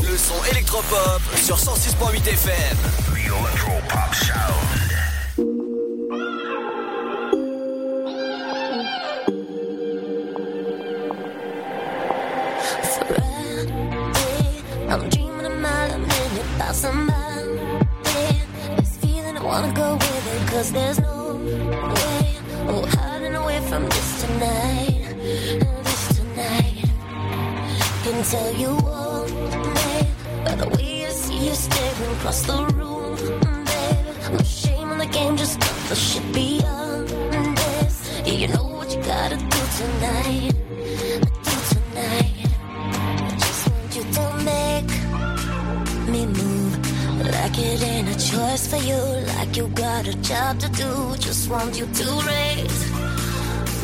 Le son électropop sur 106.8 FM. The Electropop Sound. I'm dreaming a mile a minute about somebody. This feeling I wanna go with it, cause there's no way. Oh, hiding away from this tonight. This tonight. Can tell you all, babe, by the way I see you staring across the room, babe. No shame in the game, just cut the shit beyond this. Yeah, you know what you gotta do tonight. Do tonight. I just want you to make me move like it ain't a choice for you. Like you got a job to do. Just want you to raise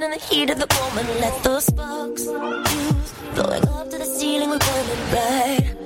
room. In the heat of the moment, let those sparks fuse. Blowing up to the ceiling, we're burning bright.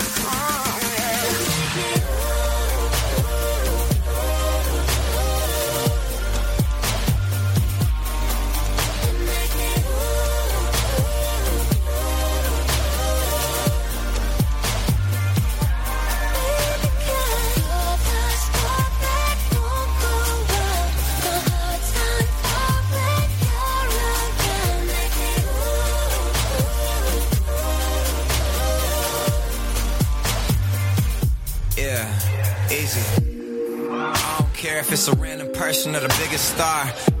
if it's a random person or the biggest star.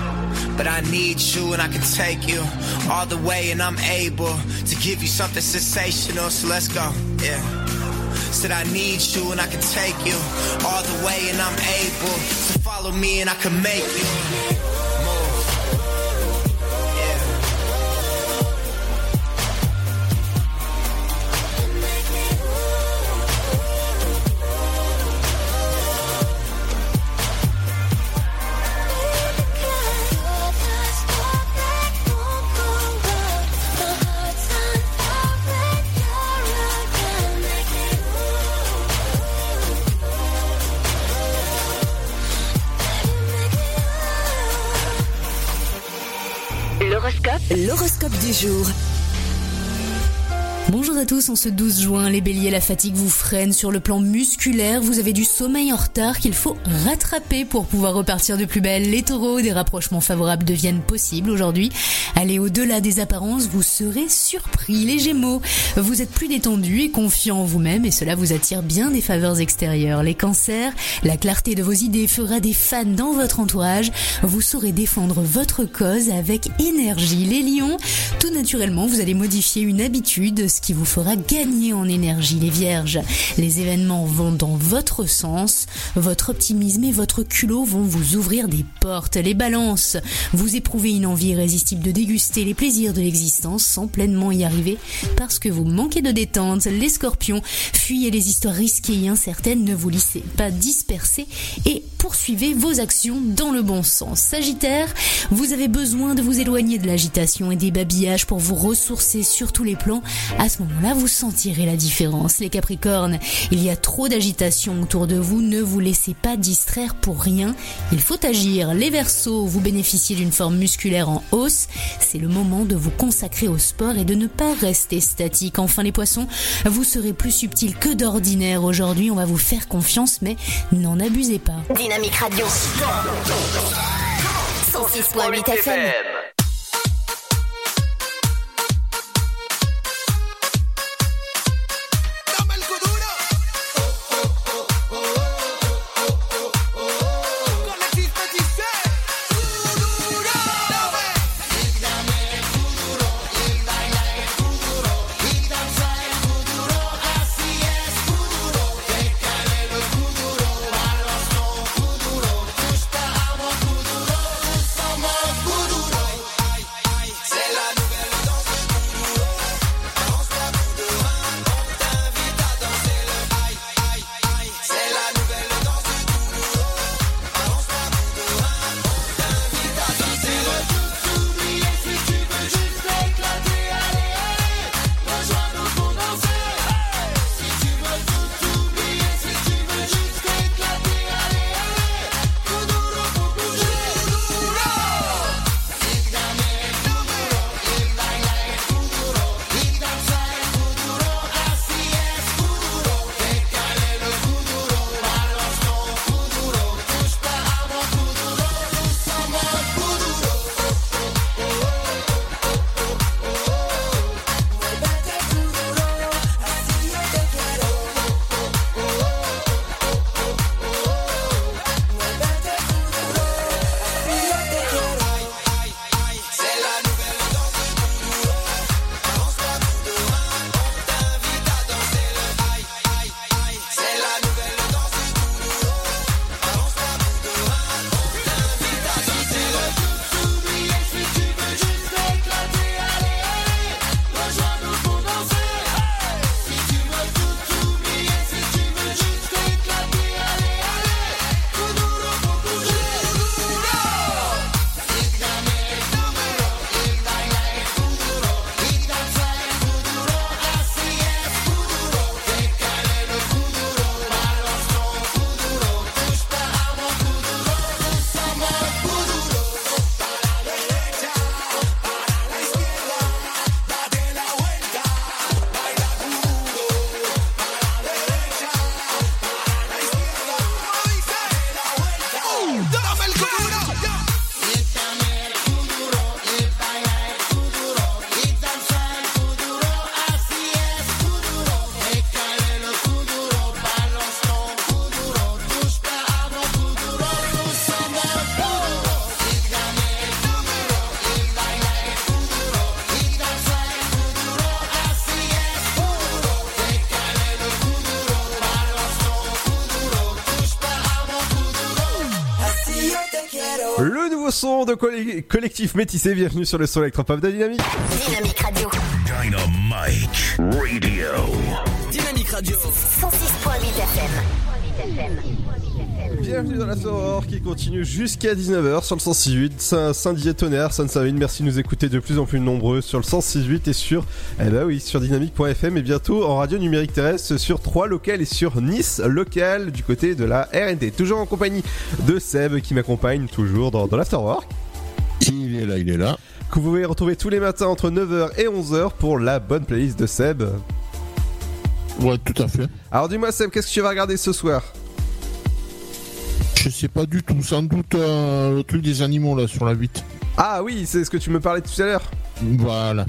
But I need you and I can take you all the way and I'm able to give you something sensational, so let's go, yeah. Said I need you and I can take you all the way and I'm able to follow me and I can make you L'horoscope. Du jour. Bonjour à tous, en ce 12 juin, les béliers, la fatigue vous freine sur le plan musculaire, vous avez du sommeil en retard qu'il faut rattraper pour pouvoir repartir de plus belle. Les taureaux, des rapprochements favorables deviennent possibles aujourd'hui. Allez au-delà des apparences, vous serez surpris. Les gémeaux, vous êtes plus détendu et confiant en vous-même et cela vous attire bien des faveurs extérieures. Les cancers, la clarté de vos idées fera des fans dans votre entourage. Vous saurez défendre votre cause avec énergie. Les lions, tout naturellement, vous allez modifier une habitude, qui vous fera gagner en énergie. Les vierges, les événements vont dans votre sens, votre optimisme et votre culot vont vous ouvrir des portes. Les balances, vous éprouvez une envie irrésistible de déguster les plaisirs de l'existence sans pleinement y arriver parce que vous manquez de détente. Les scorpions, fuyez les histoires risquées et incertaines, ne vous laissez pas disperser et poursuivez vos actions dans le bon sens. Sagittaire, vous avez besoin de vous éloigner de l'agitation et des babillages pour vous ressourcer sur tous les plans. Ce moment-là, vous sentirez la différence. Les Capricornes, il y a trop d'agitation autour de vous, ne vous laissez pas distraire pour rien. Il faut agir. Les Verseaux, vous bénéficiez d'une forme musculaire en hausse. C'est le moment de vous consacrer au sport et de ne pas rester statique. Enfin les Poissons, vous serez plus subtil que d'ordinaire aujourd'hui. On va vous faire confiance, mais n'en abusez pas. Dynamique Radio. 106.8 FM. De coll- collectif métissé, bienvenue sur le son électropop de Dynamique. Dynamique Radio. Dynamite Radio. Dynamique Radio. 106.8 FM. Bienvenue dans la Soror qui continue jusqu'à 19h sur le 106.8 Saint- Saint-Dié-Tonnerre, Sainte-Savine. Merci de nous écouter de plus en plus nombreux sur le 106.8 et sur, eh ben oui, sur dynamique.fm et bientôt en radio numérique terrestre sur 3 locales et sur Nice local du côté de la RNT. Toujours en compagnie de Seb qui m'accompagne toujours dans, dans l'Afterwork. Il est là, il est là. Que vous pouvez retrouver tous les matins entre 9h et 11h pour la bonne playlist de Seb. Ouais, tout à fait. Alors dis-moi Seb, qu'est-ce que tu vas regarder ce soir? Je sais pas du tout, sans doute euh, le truc des animaux là sur la 8. Ah oui, c'est ce que tu me parlais tout à l'heure. Voilà.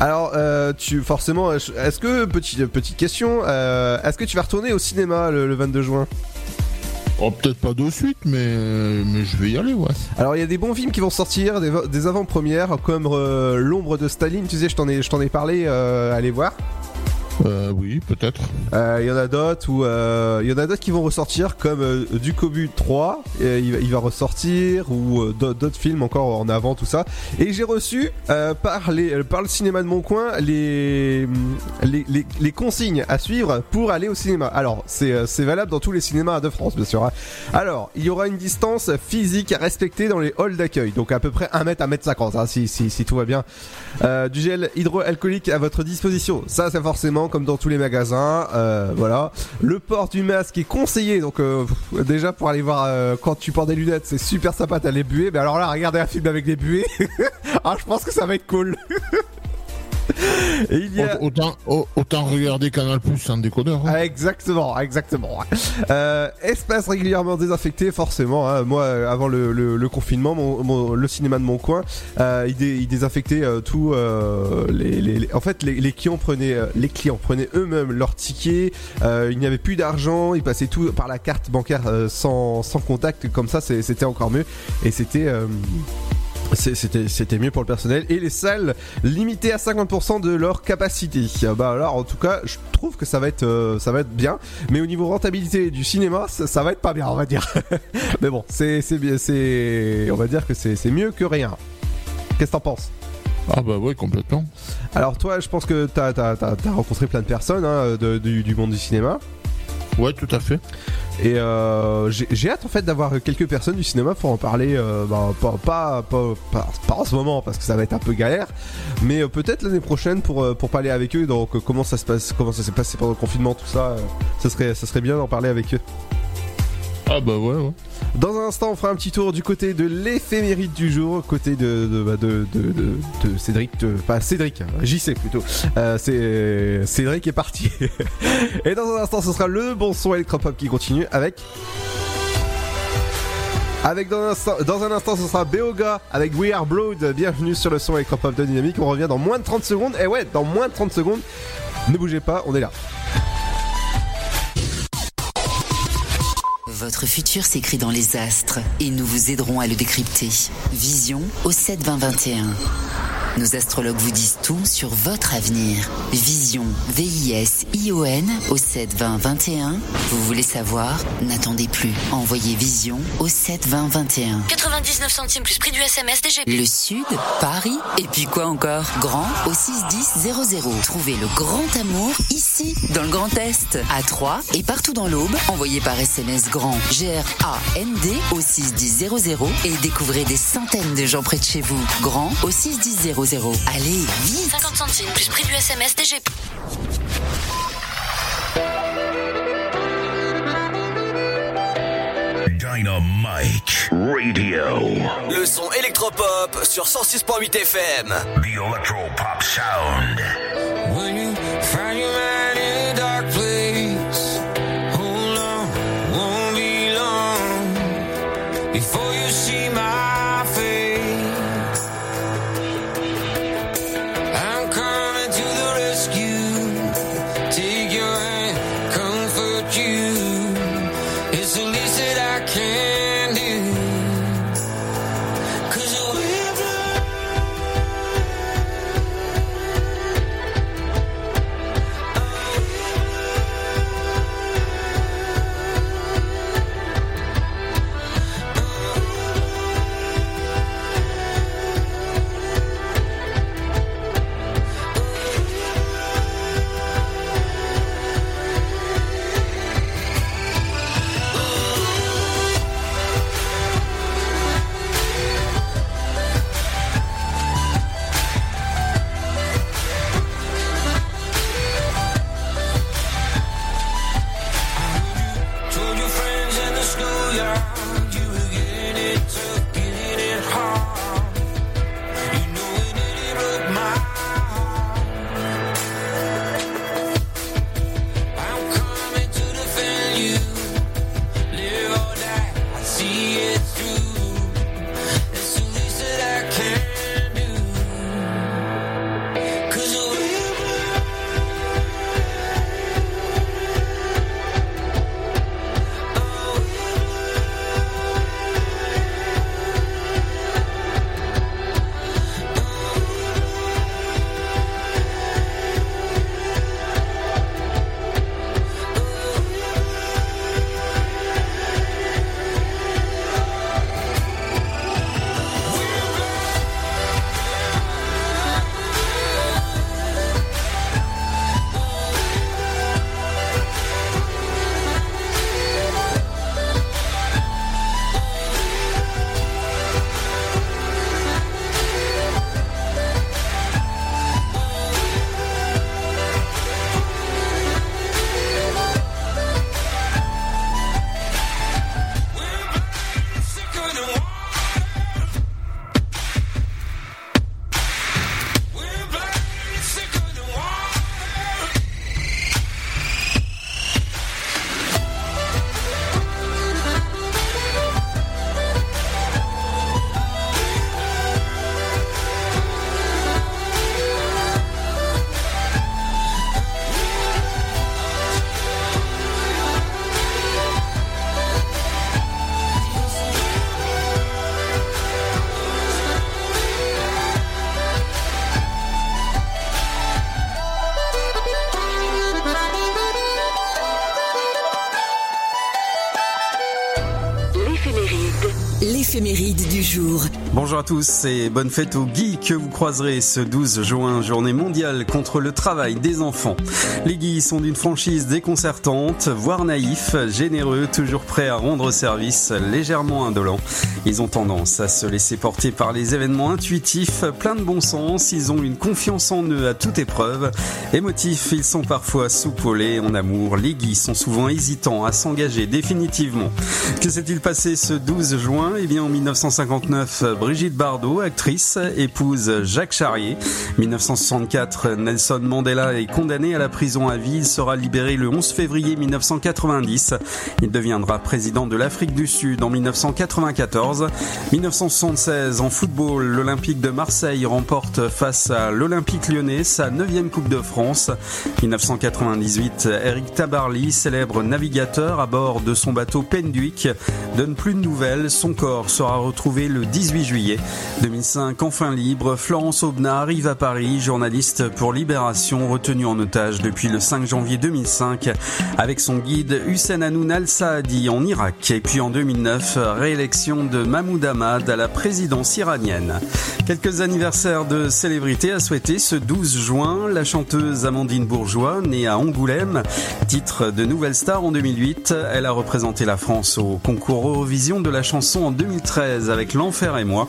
Alors, euh, tu forcément, euh, est-ce que petite petite question, euh, est-ce que tu vas retourner au cinéma le, le 22 juin? Oh, peut-être pas de suite, mais, mais je vais y aller, ouais. Alors, il y a des bons films qui vont sortir, des, des avant-premières comme euh, L'ombre de Staline. Tu sais, je t'en ai, ai parlé. Euh, allez voir. Euh, oui, peut-être. Euh, Il y en a d'autres où euh, il y en a d'autres qui vont ressortir comme euh, du Cobu 3, euh, il, va, ressortir ou euh, d'autres films encore en avant tout ça. Et j'ai reçu euh, par euh, le cinéma de mon coin les les, les, consignes à suivre pour aller au cinéma. Alors c'est euh, valable dans tous les cinémas de France bien sûr. hein. Alors il y aura une distance physique à respecter dans les halls d'accueil, donc à peu près 1 mètre à 1 mètre 50 hein, si, si tout va bien. Euh, du gel hydroalcoolique à votre disposition. Ça, c'est forcément comme dans tous les magasins. Euh, voilà. Le port du masque est conseillé. Donc euh, déjà pour aller voir euh, quand tu portes des lunettes, c'est super sympa. T'as les buées. Mais alors là, regarder un film avec des buées. *laughs* ah, je pense que ça va être cool. *laughs* *laughs* Et il y a... Autant, au- autant regarder Canal Plus sans décodeur. hein. Ah, Exactement, exactement. Euh, espace régulièrement désinfecté, forcément. hein. Moi, euh, avant le, le- le confinement, mon, mon- le cinéma de mon coin, euh, il, dé- il euh, tout. les, les- les- en fait, les, clients prenaient, les clients prenaient eux-mêmes leurs tickets. il n'y avait plus d'argent. Ils passaient tout par la carte bancaire sans, sans contact. Comme ça, c'est- c'était encore mieux. Et c'était. C'était c'était mieux pour le personnel et les salles limitées à 50% de leur capacité. Ah Bah alors en tout cas je trouve que ça va être euh, ça va être bien, mais au niveau rentabilité du cinéma ça, ça va être pas bien on va dire. *laughs* mais bon c'est c'est bien c'est on va dire que c'est c'est mieux que rien. Qu'est-ce que t'en penses? Ah bah ouais, complètement. Alors toi je pense que t'as as, rencontré plein de personnes hein, de- du, du monde du cinéma. Ouais, tout à fait. Et euh, j'ai hâte en fait d'avoir quelques personnes du cinéma pour en parler, bah, pas, pas, pas, en ce moment parce que ça va être un peu galère, mais euh, peut-être l'année prochaine pour, parler avec eux. Donc comment ça se passe, comment ça s'est passé pendant le confinement, tout ça, ça serait bien d'en parler avec eux. Ah bah ouais. Dans un instant, on fera un petit tour du côté de l'éphémérite du jour, côté de, de, bah, Cédric, de, pas Cédric, JC plutôt. Euh, Cédric est parti. *laughs* Et dans un instant, ce sera le bon son électropop qui continue avec. Avec dans un, instant, dans un instant, ce sera Beoga avec We Are Blood. Bienvenue sur le son électropop de Dynamique. On revient dans moins de 30 secondes. Et ouais, dans moins de 30 secondes. Ne bougez pas, on est là. Votre futur s'écrit dans les astres et nous vous aiderons à le décrypter. Vision au 7 20 21. Nos astrologues vous disent tout sur votre avenir. Vision, V-I-S-I-O-N au 7 20 21. Vous voulez savoir? N'attendez plus. Envoyez Vision au 7 20 21. 99 centimes plus prix du SMS DGP. Le Sud, Paris, et puis quoi encore? Grand au 61000. Trouvez le grand amour ici, dans le Grand Est, à Troyes et partout dans l'Aube. Envoyez par SMS grand G-R-A-N-D au 61000 et découvrez des centaines de gens près de chez vous. Grand au 61000. Allez, vite 50 centimes plus prix du SMS DGP. Dynamite Radio. Le son électropop sur 106.8 FM. The Electro Pop Sound. When you find your tous et bonne fête aux Guy que vous croiserez ce 12 juin, journée mondiale contre le travail des enfants. Les Guy sont d'une franchise déconcertante, voire naïf, généreux, toujours prêts à rendre service, légèrement indolents. Ils ont tendance à se laisser porter par les événements intuitifs, plein de bon sens, ils ont une confiance en eux à toute épreuve. Émotifs, ils sont parfois soupolés en amour. Les Guy sont souvent hésitants à s'engager définitivement. Que s'est-il passé ce 12 juin? Eh bien, en 1959, Brigitte Bardot, actrice, épouse Jacques Charrier. 1964, Nelson Mandela est condamné à la prison à vie. Il sera libéré le 11 février 1990. Il deviendra président de l'Afrique du Sud en 1994. 1976, en football, l'Olympique de Marseille remporte face à l'Olympique lyonnais sa 9 Coupe de France. 1998, Eric Tabarly, célèbre navigateur à bord de son bateau Penduic, donne plus de nouvelles. Son corps sera retrouvé le 18 juillet. 2005, enfin libre, Florence Aubenas arrive à Paris, journaliste pour Libération, retenue en otage depuis le 5 janvier 2005 avec son guide Hussein Hanoun al-Saadi en Irak. Et puis en 2009, réélection de Mahmoud Ahmad à la présidence iranienne. Quelques anniversaires de célébrités à souhaiter ce 12 juin. La chanteuse Amandine Bourgeois, née à Angoulême, titre de Nouvelle Star en 2008. Elle a représenté la France au concours Eurovision de la chanson en 2013 avec L'Enfer et moi.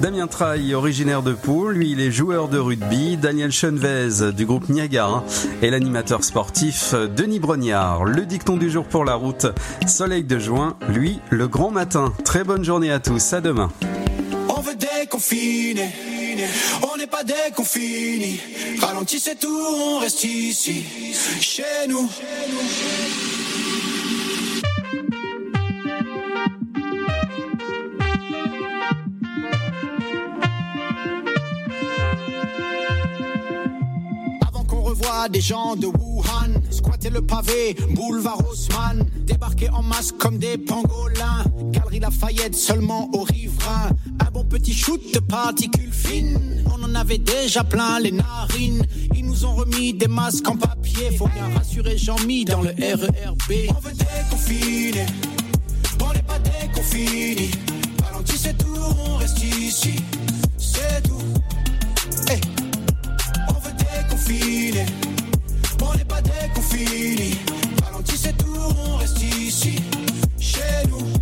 Damien Traille, originaire de Pau, lui il est joueur de rugby. Daniel Chenvez du groupe Niagara et l'animateur sportif Denis Brognard. Le dicton du jour pour la route, soleil de juin, lui le grand matin. Très bonne journée à tous, à demain. On veut déconfiner, on n'est pas. Ralentissez tout, on reste ici, chez nous. Revoie des gens de Wuhan, squatter le pavé, boulevard Haussmann, débarquer en masse comme des pangolins, galerie Lafayette seulement aux riverains, un bon petit shoot de particules fines, on en avait déjà plein les narines, ils nous ont remis des masques en papier, faut bien rassurer Jean-Mi dans le RERB. On veut déconfiner, on n'est pas déconfiné, ralentissez tout, on reste ici, c'est tout. On n'est pas déconfiné. Ralentissez tout, on reste ici, chez nous.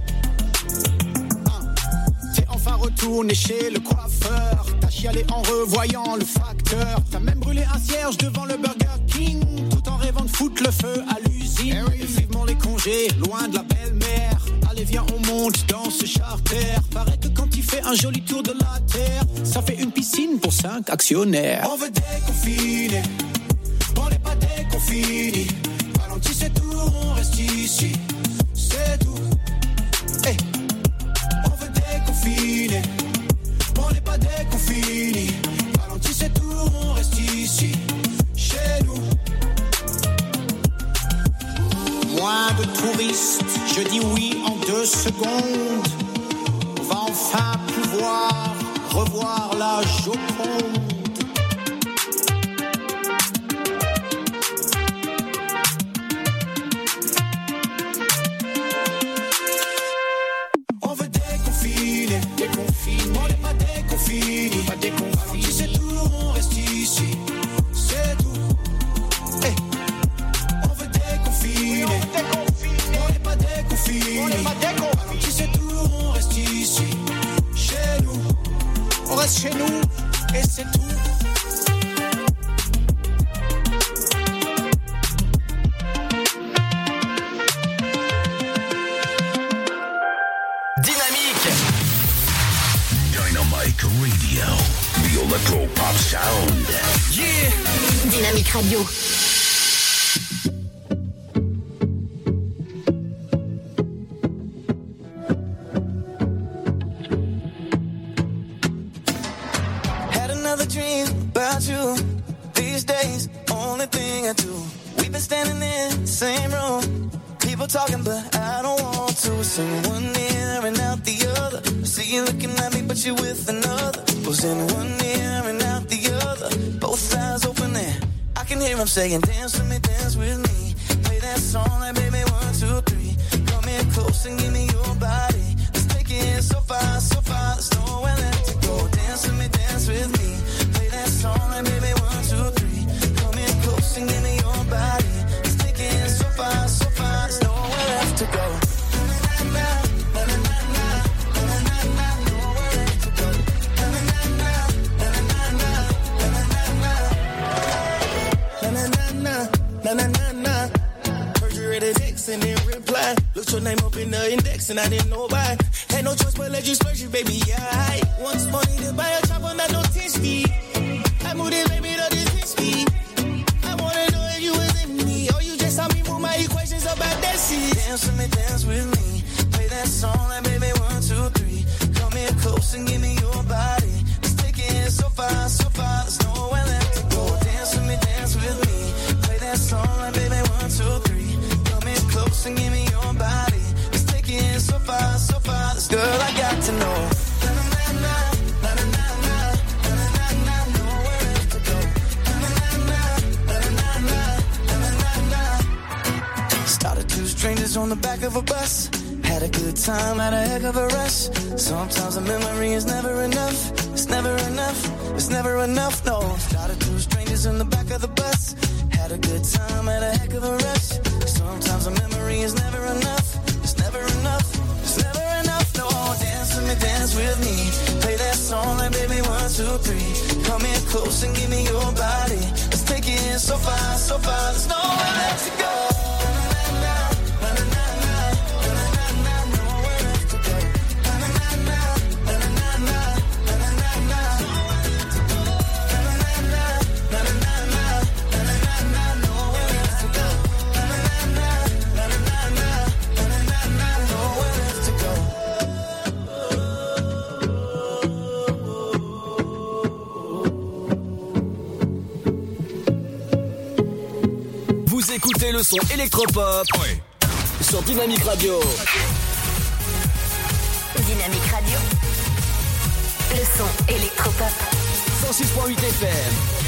Retourné chez le coiffeur. T'as chialé en revoyant le facteur. T'as même brûlé un cierge devant le Burger King. Tout en rêvant de foutre le feu à l'usine. Et vivement les congés, loin de la belle-mère. Allez, viens, on monte dans ce charter. Paraît que quand il fait un joli tour de la terre, ça fait une piscine pour cinq actionnaires. On veut déconfiner, on n'est pas déconfiné. Ralentissez tout, on reste ici, c'est tout. On n'est pas déconfiné. Ralentissez tout, on reste ici, chez nous. Moins de touristes, je dis oui en deux secondes. On va enfin pouvoir revoir la Joconde. le son électropop sur Dynamique Radio. Dynamique Radio. Le son électropop. 106.8 FM.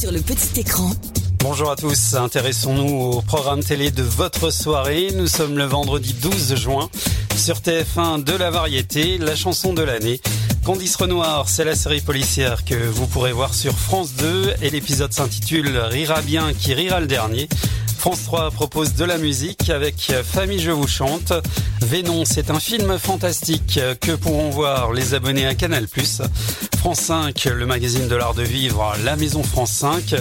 Sur le petit écran. Bonjour à tous, intéressons-nous au programme télé de votre soirée. Nous sommes le vendredi 12 juin sur TF1 de la variété, la chanson de l'année. Candice Renoir, c'est la série policière que vous pourrez voir sur France 2 et l'épisode s'intitule Rira bien qui rira le dernier. France 3 propose de la musique avec Famille Je vous chante. Vénon, c'est un film fantastique que pourront voir les abonnés à Canal+. France 5, le magazine de l'art de vivre, La Maison France 5.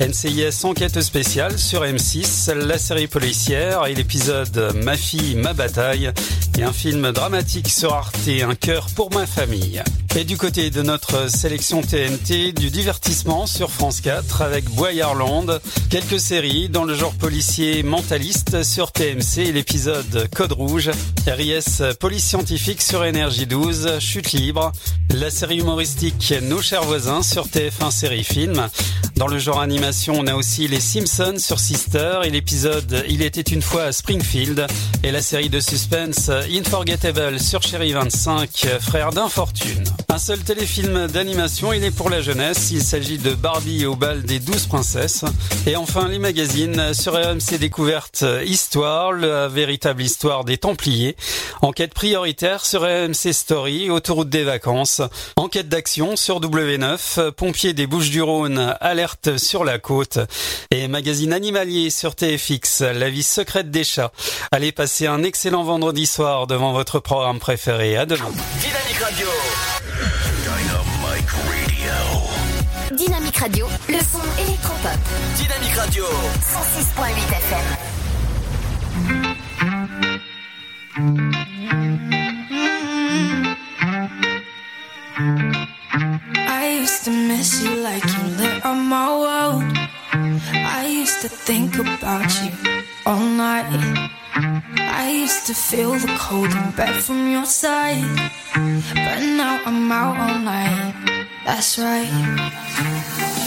NCIS Enquête spéciale sur M6, la série policière et l'épisode Ma fille, ma bataille. Et un film dramatique sur Arte, Un cœur pour ma famille. Et du côté de notre sélection TNT, du divertissement sur France 4 avec Boyarland, quelques séries dans le genre policier mentaliste sur TMC et l'épisode Code Rouge, RIS Police Scientifique sur Énergie 12, Chute Libre, la série humoristique Nos chers voisins sur TF1 Série Film. Dans le genre animation, on a aussi les Simpsons sur Sister et l'épisode Il était une fois à Springfield et la série de suspense Unforgettable sur Chérie 25, Frères d'infortune. Un seul téléfilm d'animation, il est pour la jeunesse. Il s'agit de Barbie au bal des douze princesses. Et enfin, les magazines sur RMC Découverte Histoire, la véritable histoire des Templiers. Enquête prioritaire sur RMC Story, autoroute des vacances. Enquête d'action sur W9, pompiers des Bouches du Rhône, alerte sur la côte. Et magazine animalier sur TFX, la vie secrète des chats. Allez passer un excellent vendredi soir devant votre programme préféré. À demain. Dynamique Radio. Dynamic Radio. Dynamique Radio, le son électropop. Dynamique Radio. 106.8 FM. I used to miss you like you lit up my world. I used to think about you all night. I used to feel the cold in bed from your side. But now I'm out all night. That's right.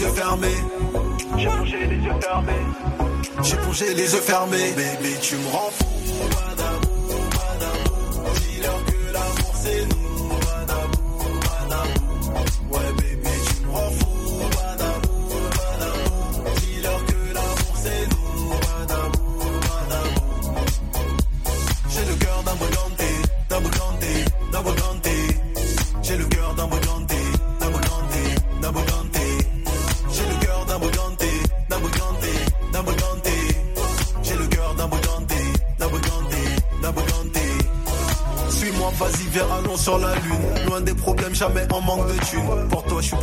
yeux fermés. J'ai plongé les yeux fermés. J'ai plongé les yeux fermés. Bébé, tu me rends fou.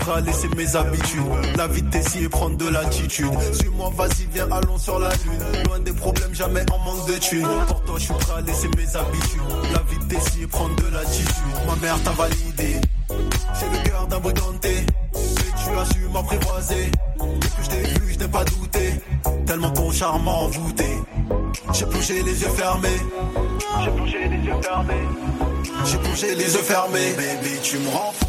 à laisser mes habitudes. La vitesse et prendre de l'attitude. Suis-moi, vas-y, viens, allons sur la lune. Loin des problèmes, jamais en manque de thunes. Pour toi, je suis prêt à laisser mes habitudes. La vitesse et prendre de l'attitude. Ma mère t'a validé. J'ai le cœur d'un briganté. Mais tu as su m'apprivoiser. Depuis que je t'ai vu, je n'ai pas douté. Tellement ton charme m'a envoûté. J'ai plongé les yeux fermés. J'ai plongé les yeux fermés. J'ai plongé les yeux fermés. Baby, tu me rends fou.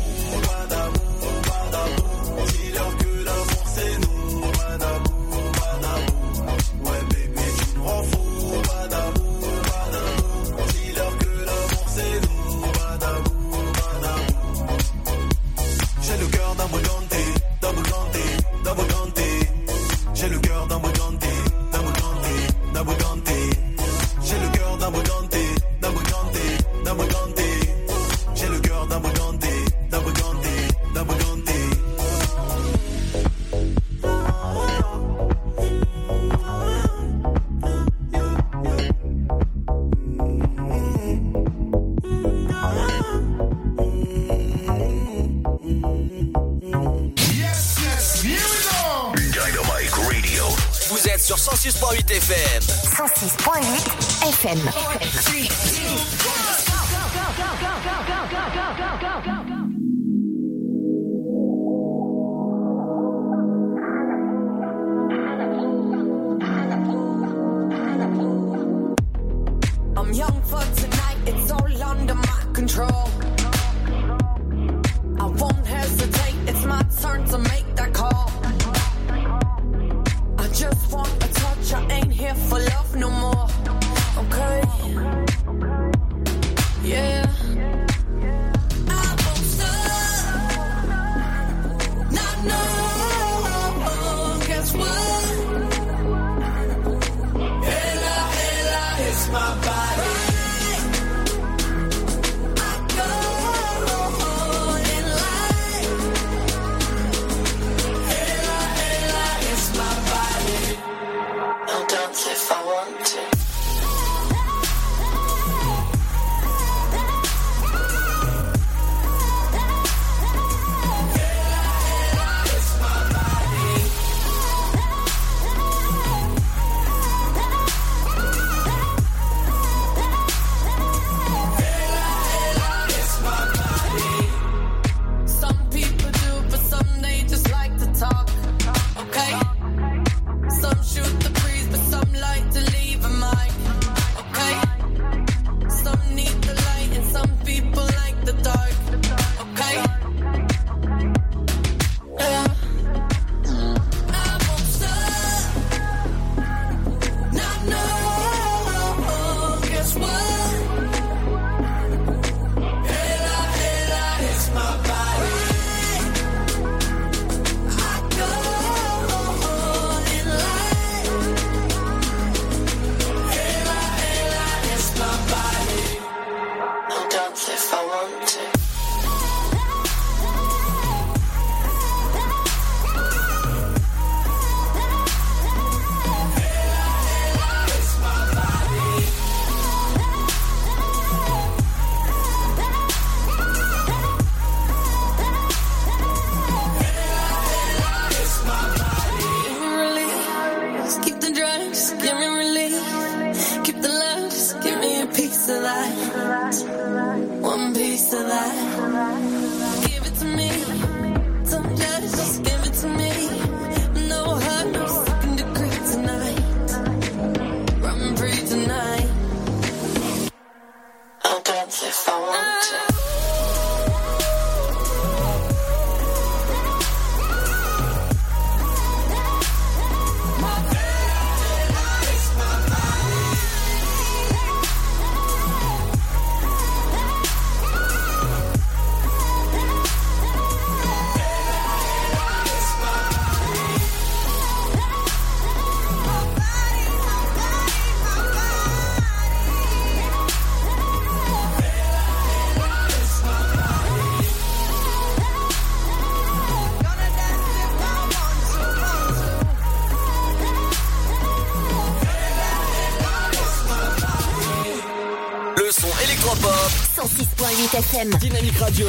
Dynamique Radio.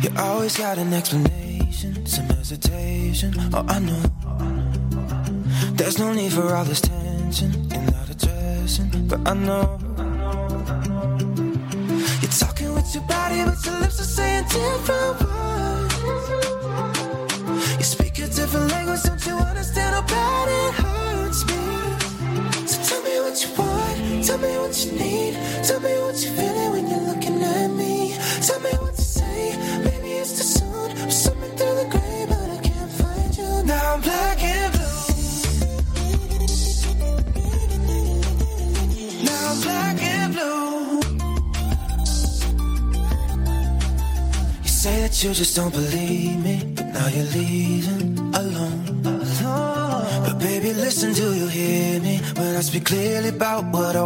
You always got an explanation, some hesitation. Oh, I know. There's no need for all this tension in that addressing, but I know. Just don't believe me, but now you're leaving alone. alone. But baby, listen, do you hear me when I speak clearly about what I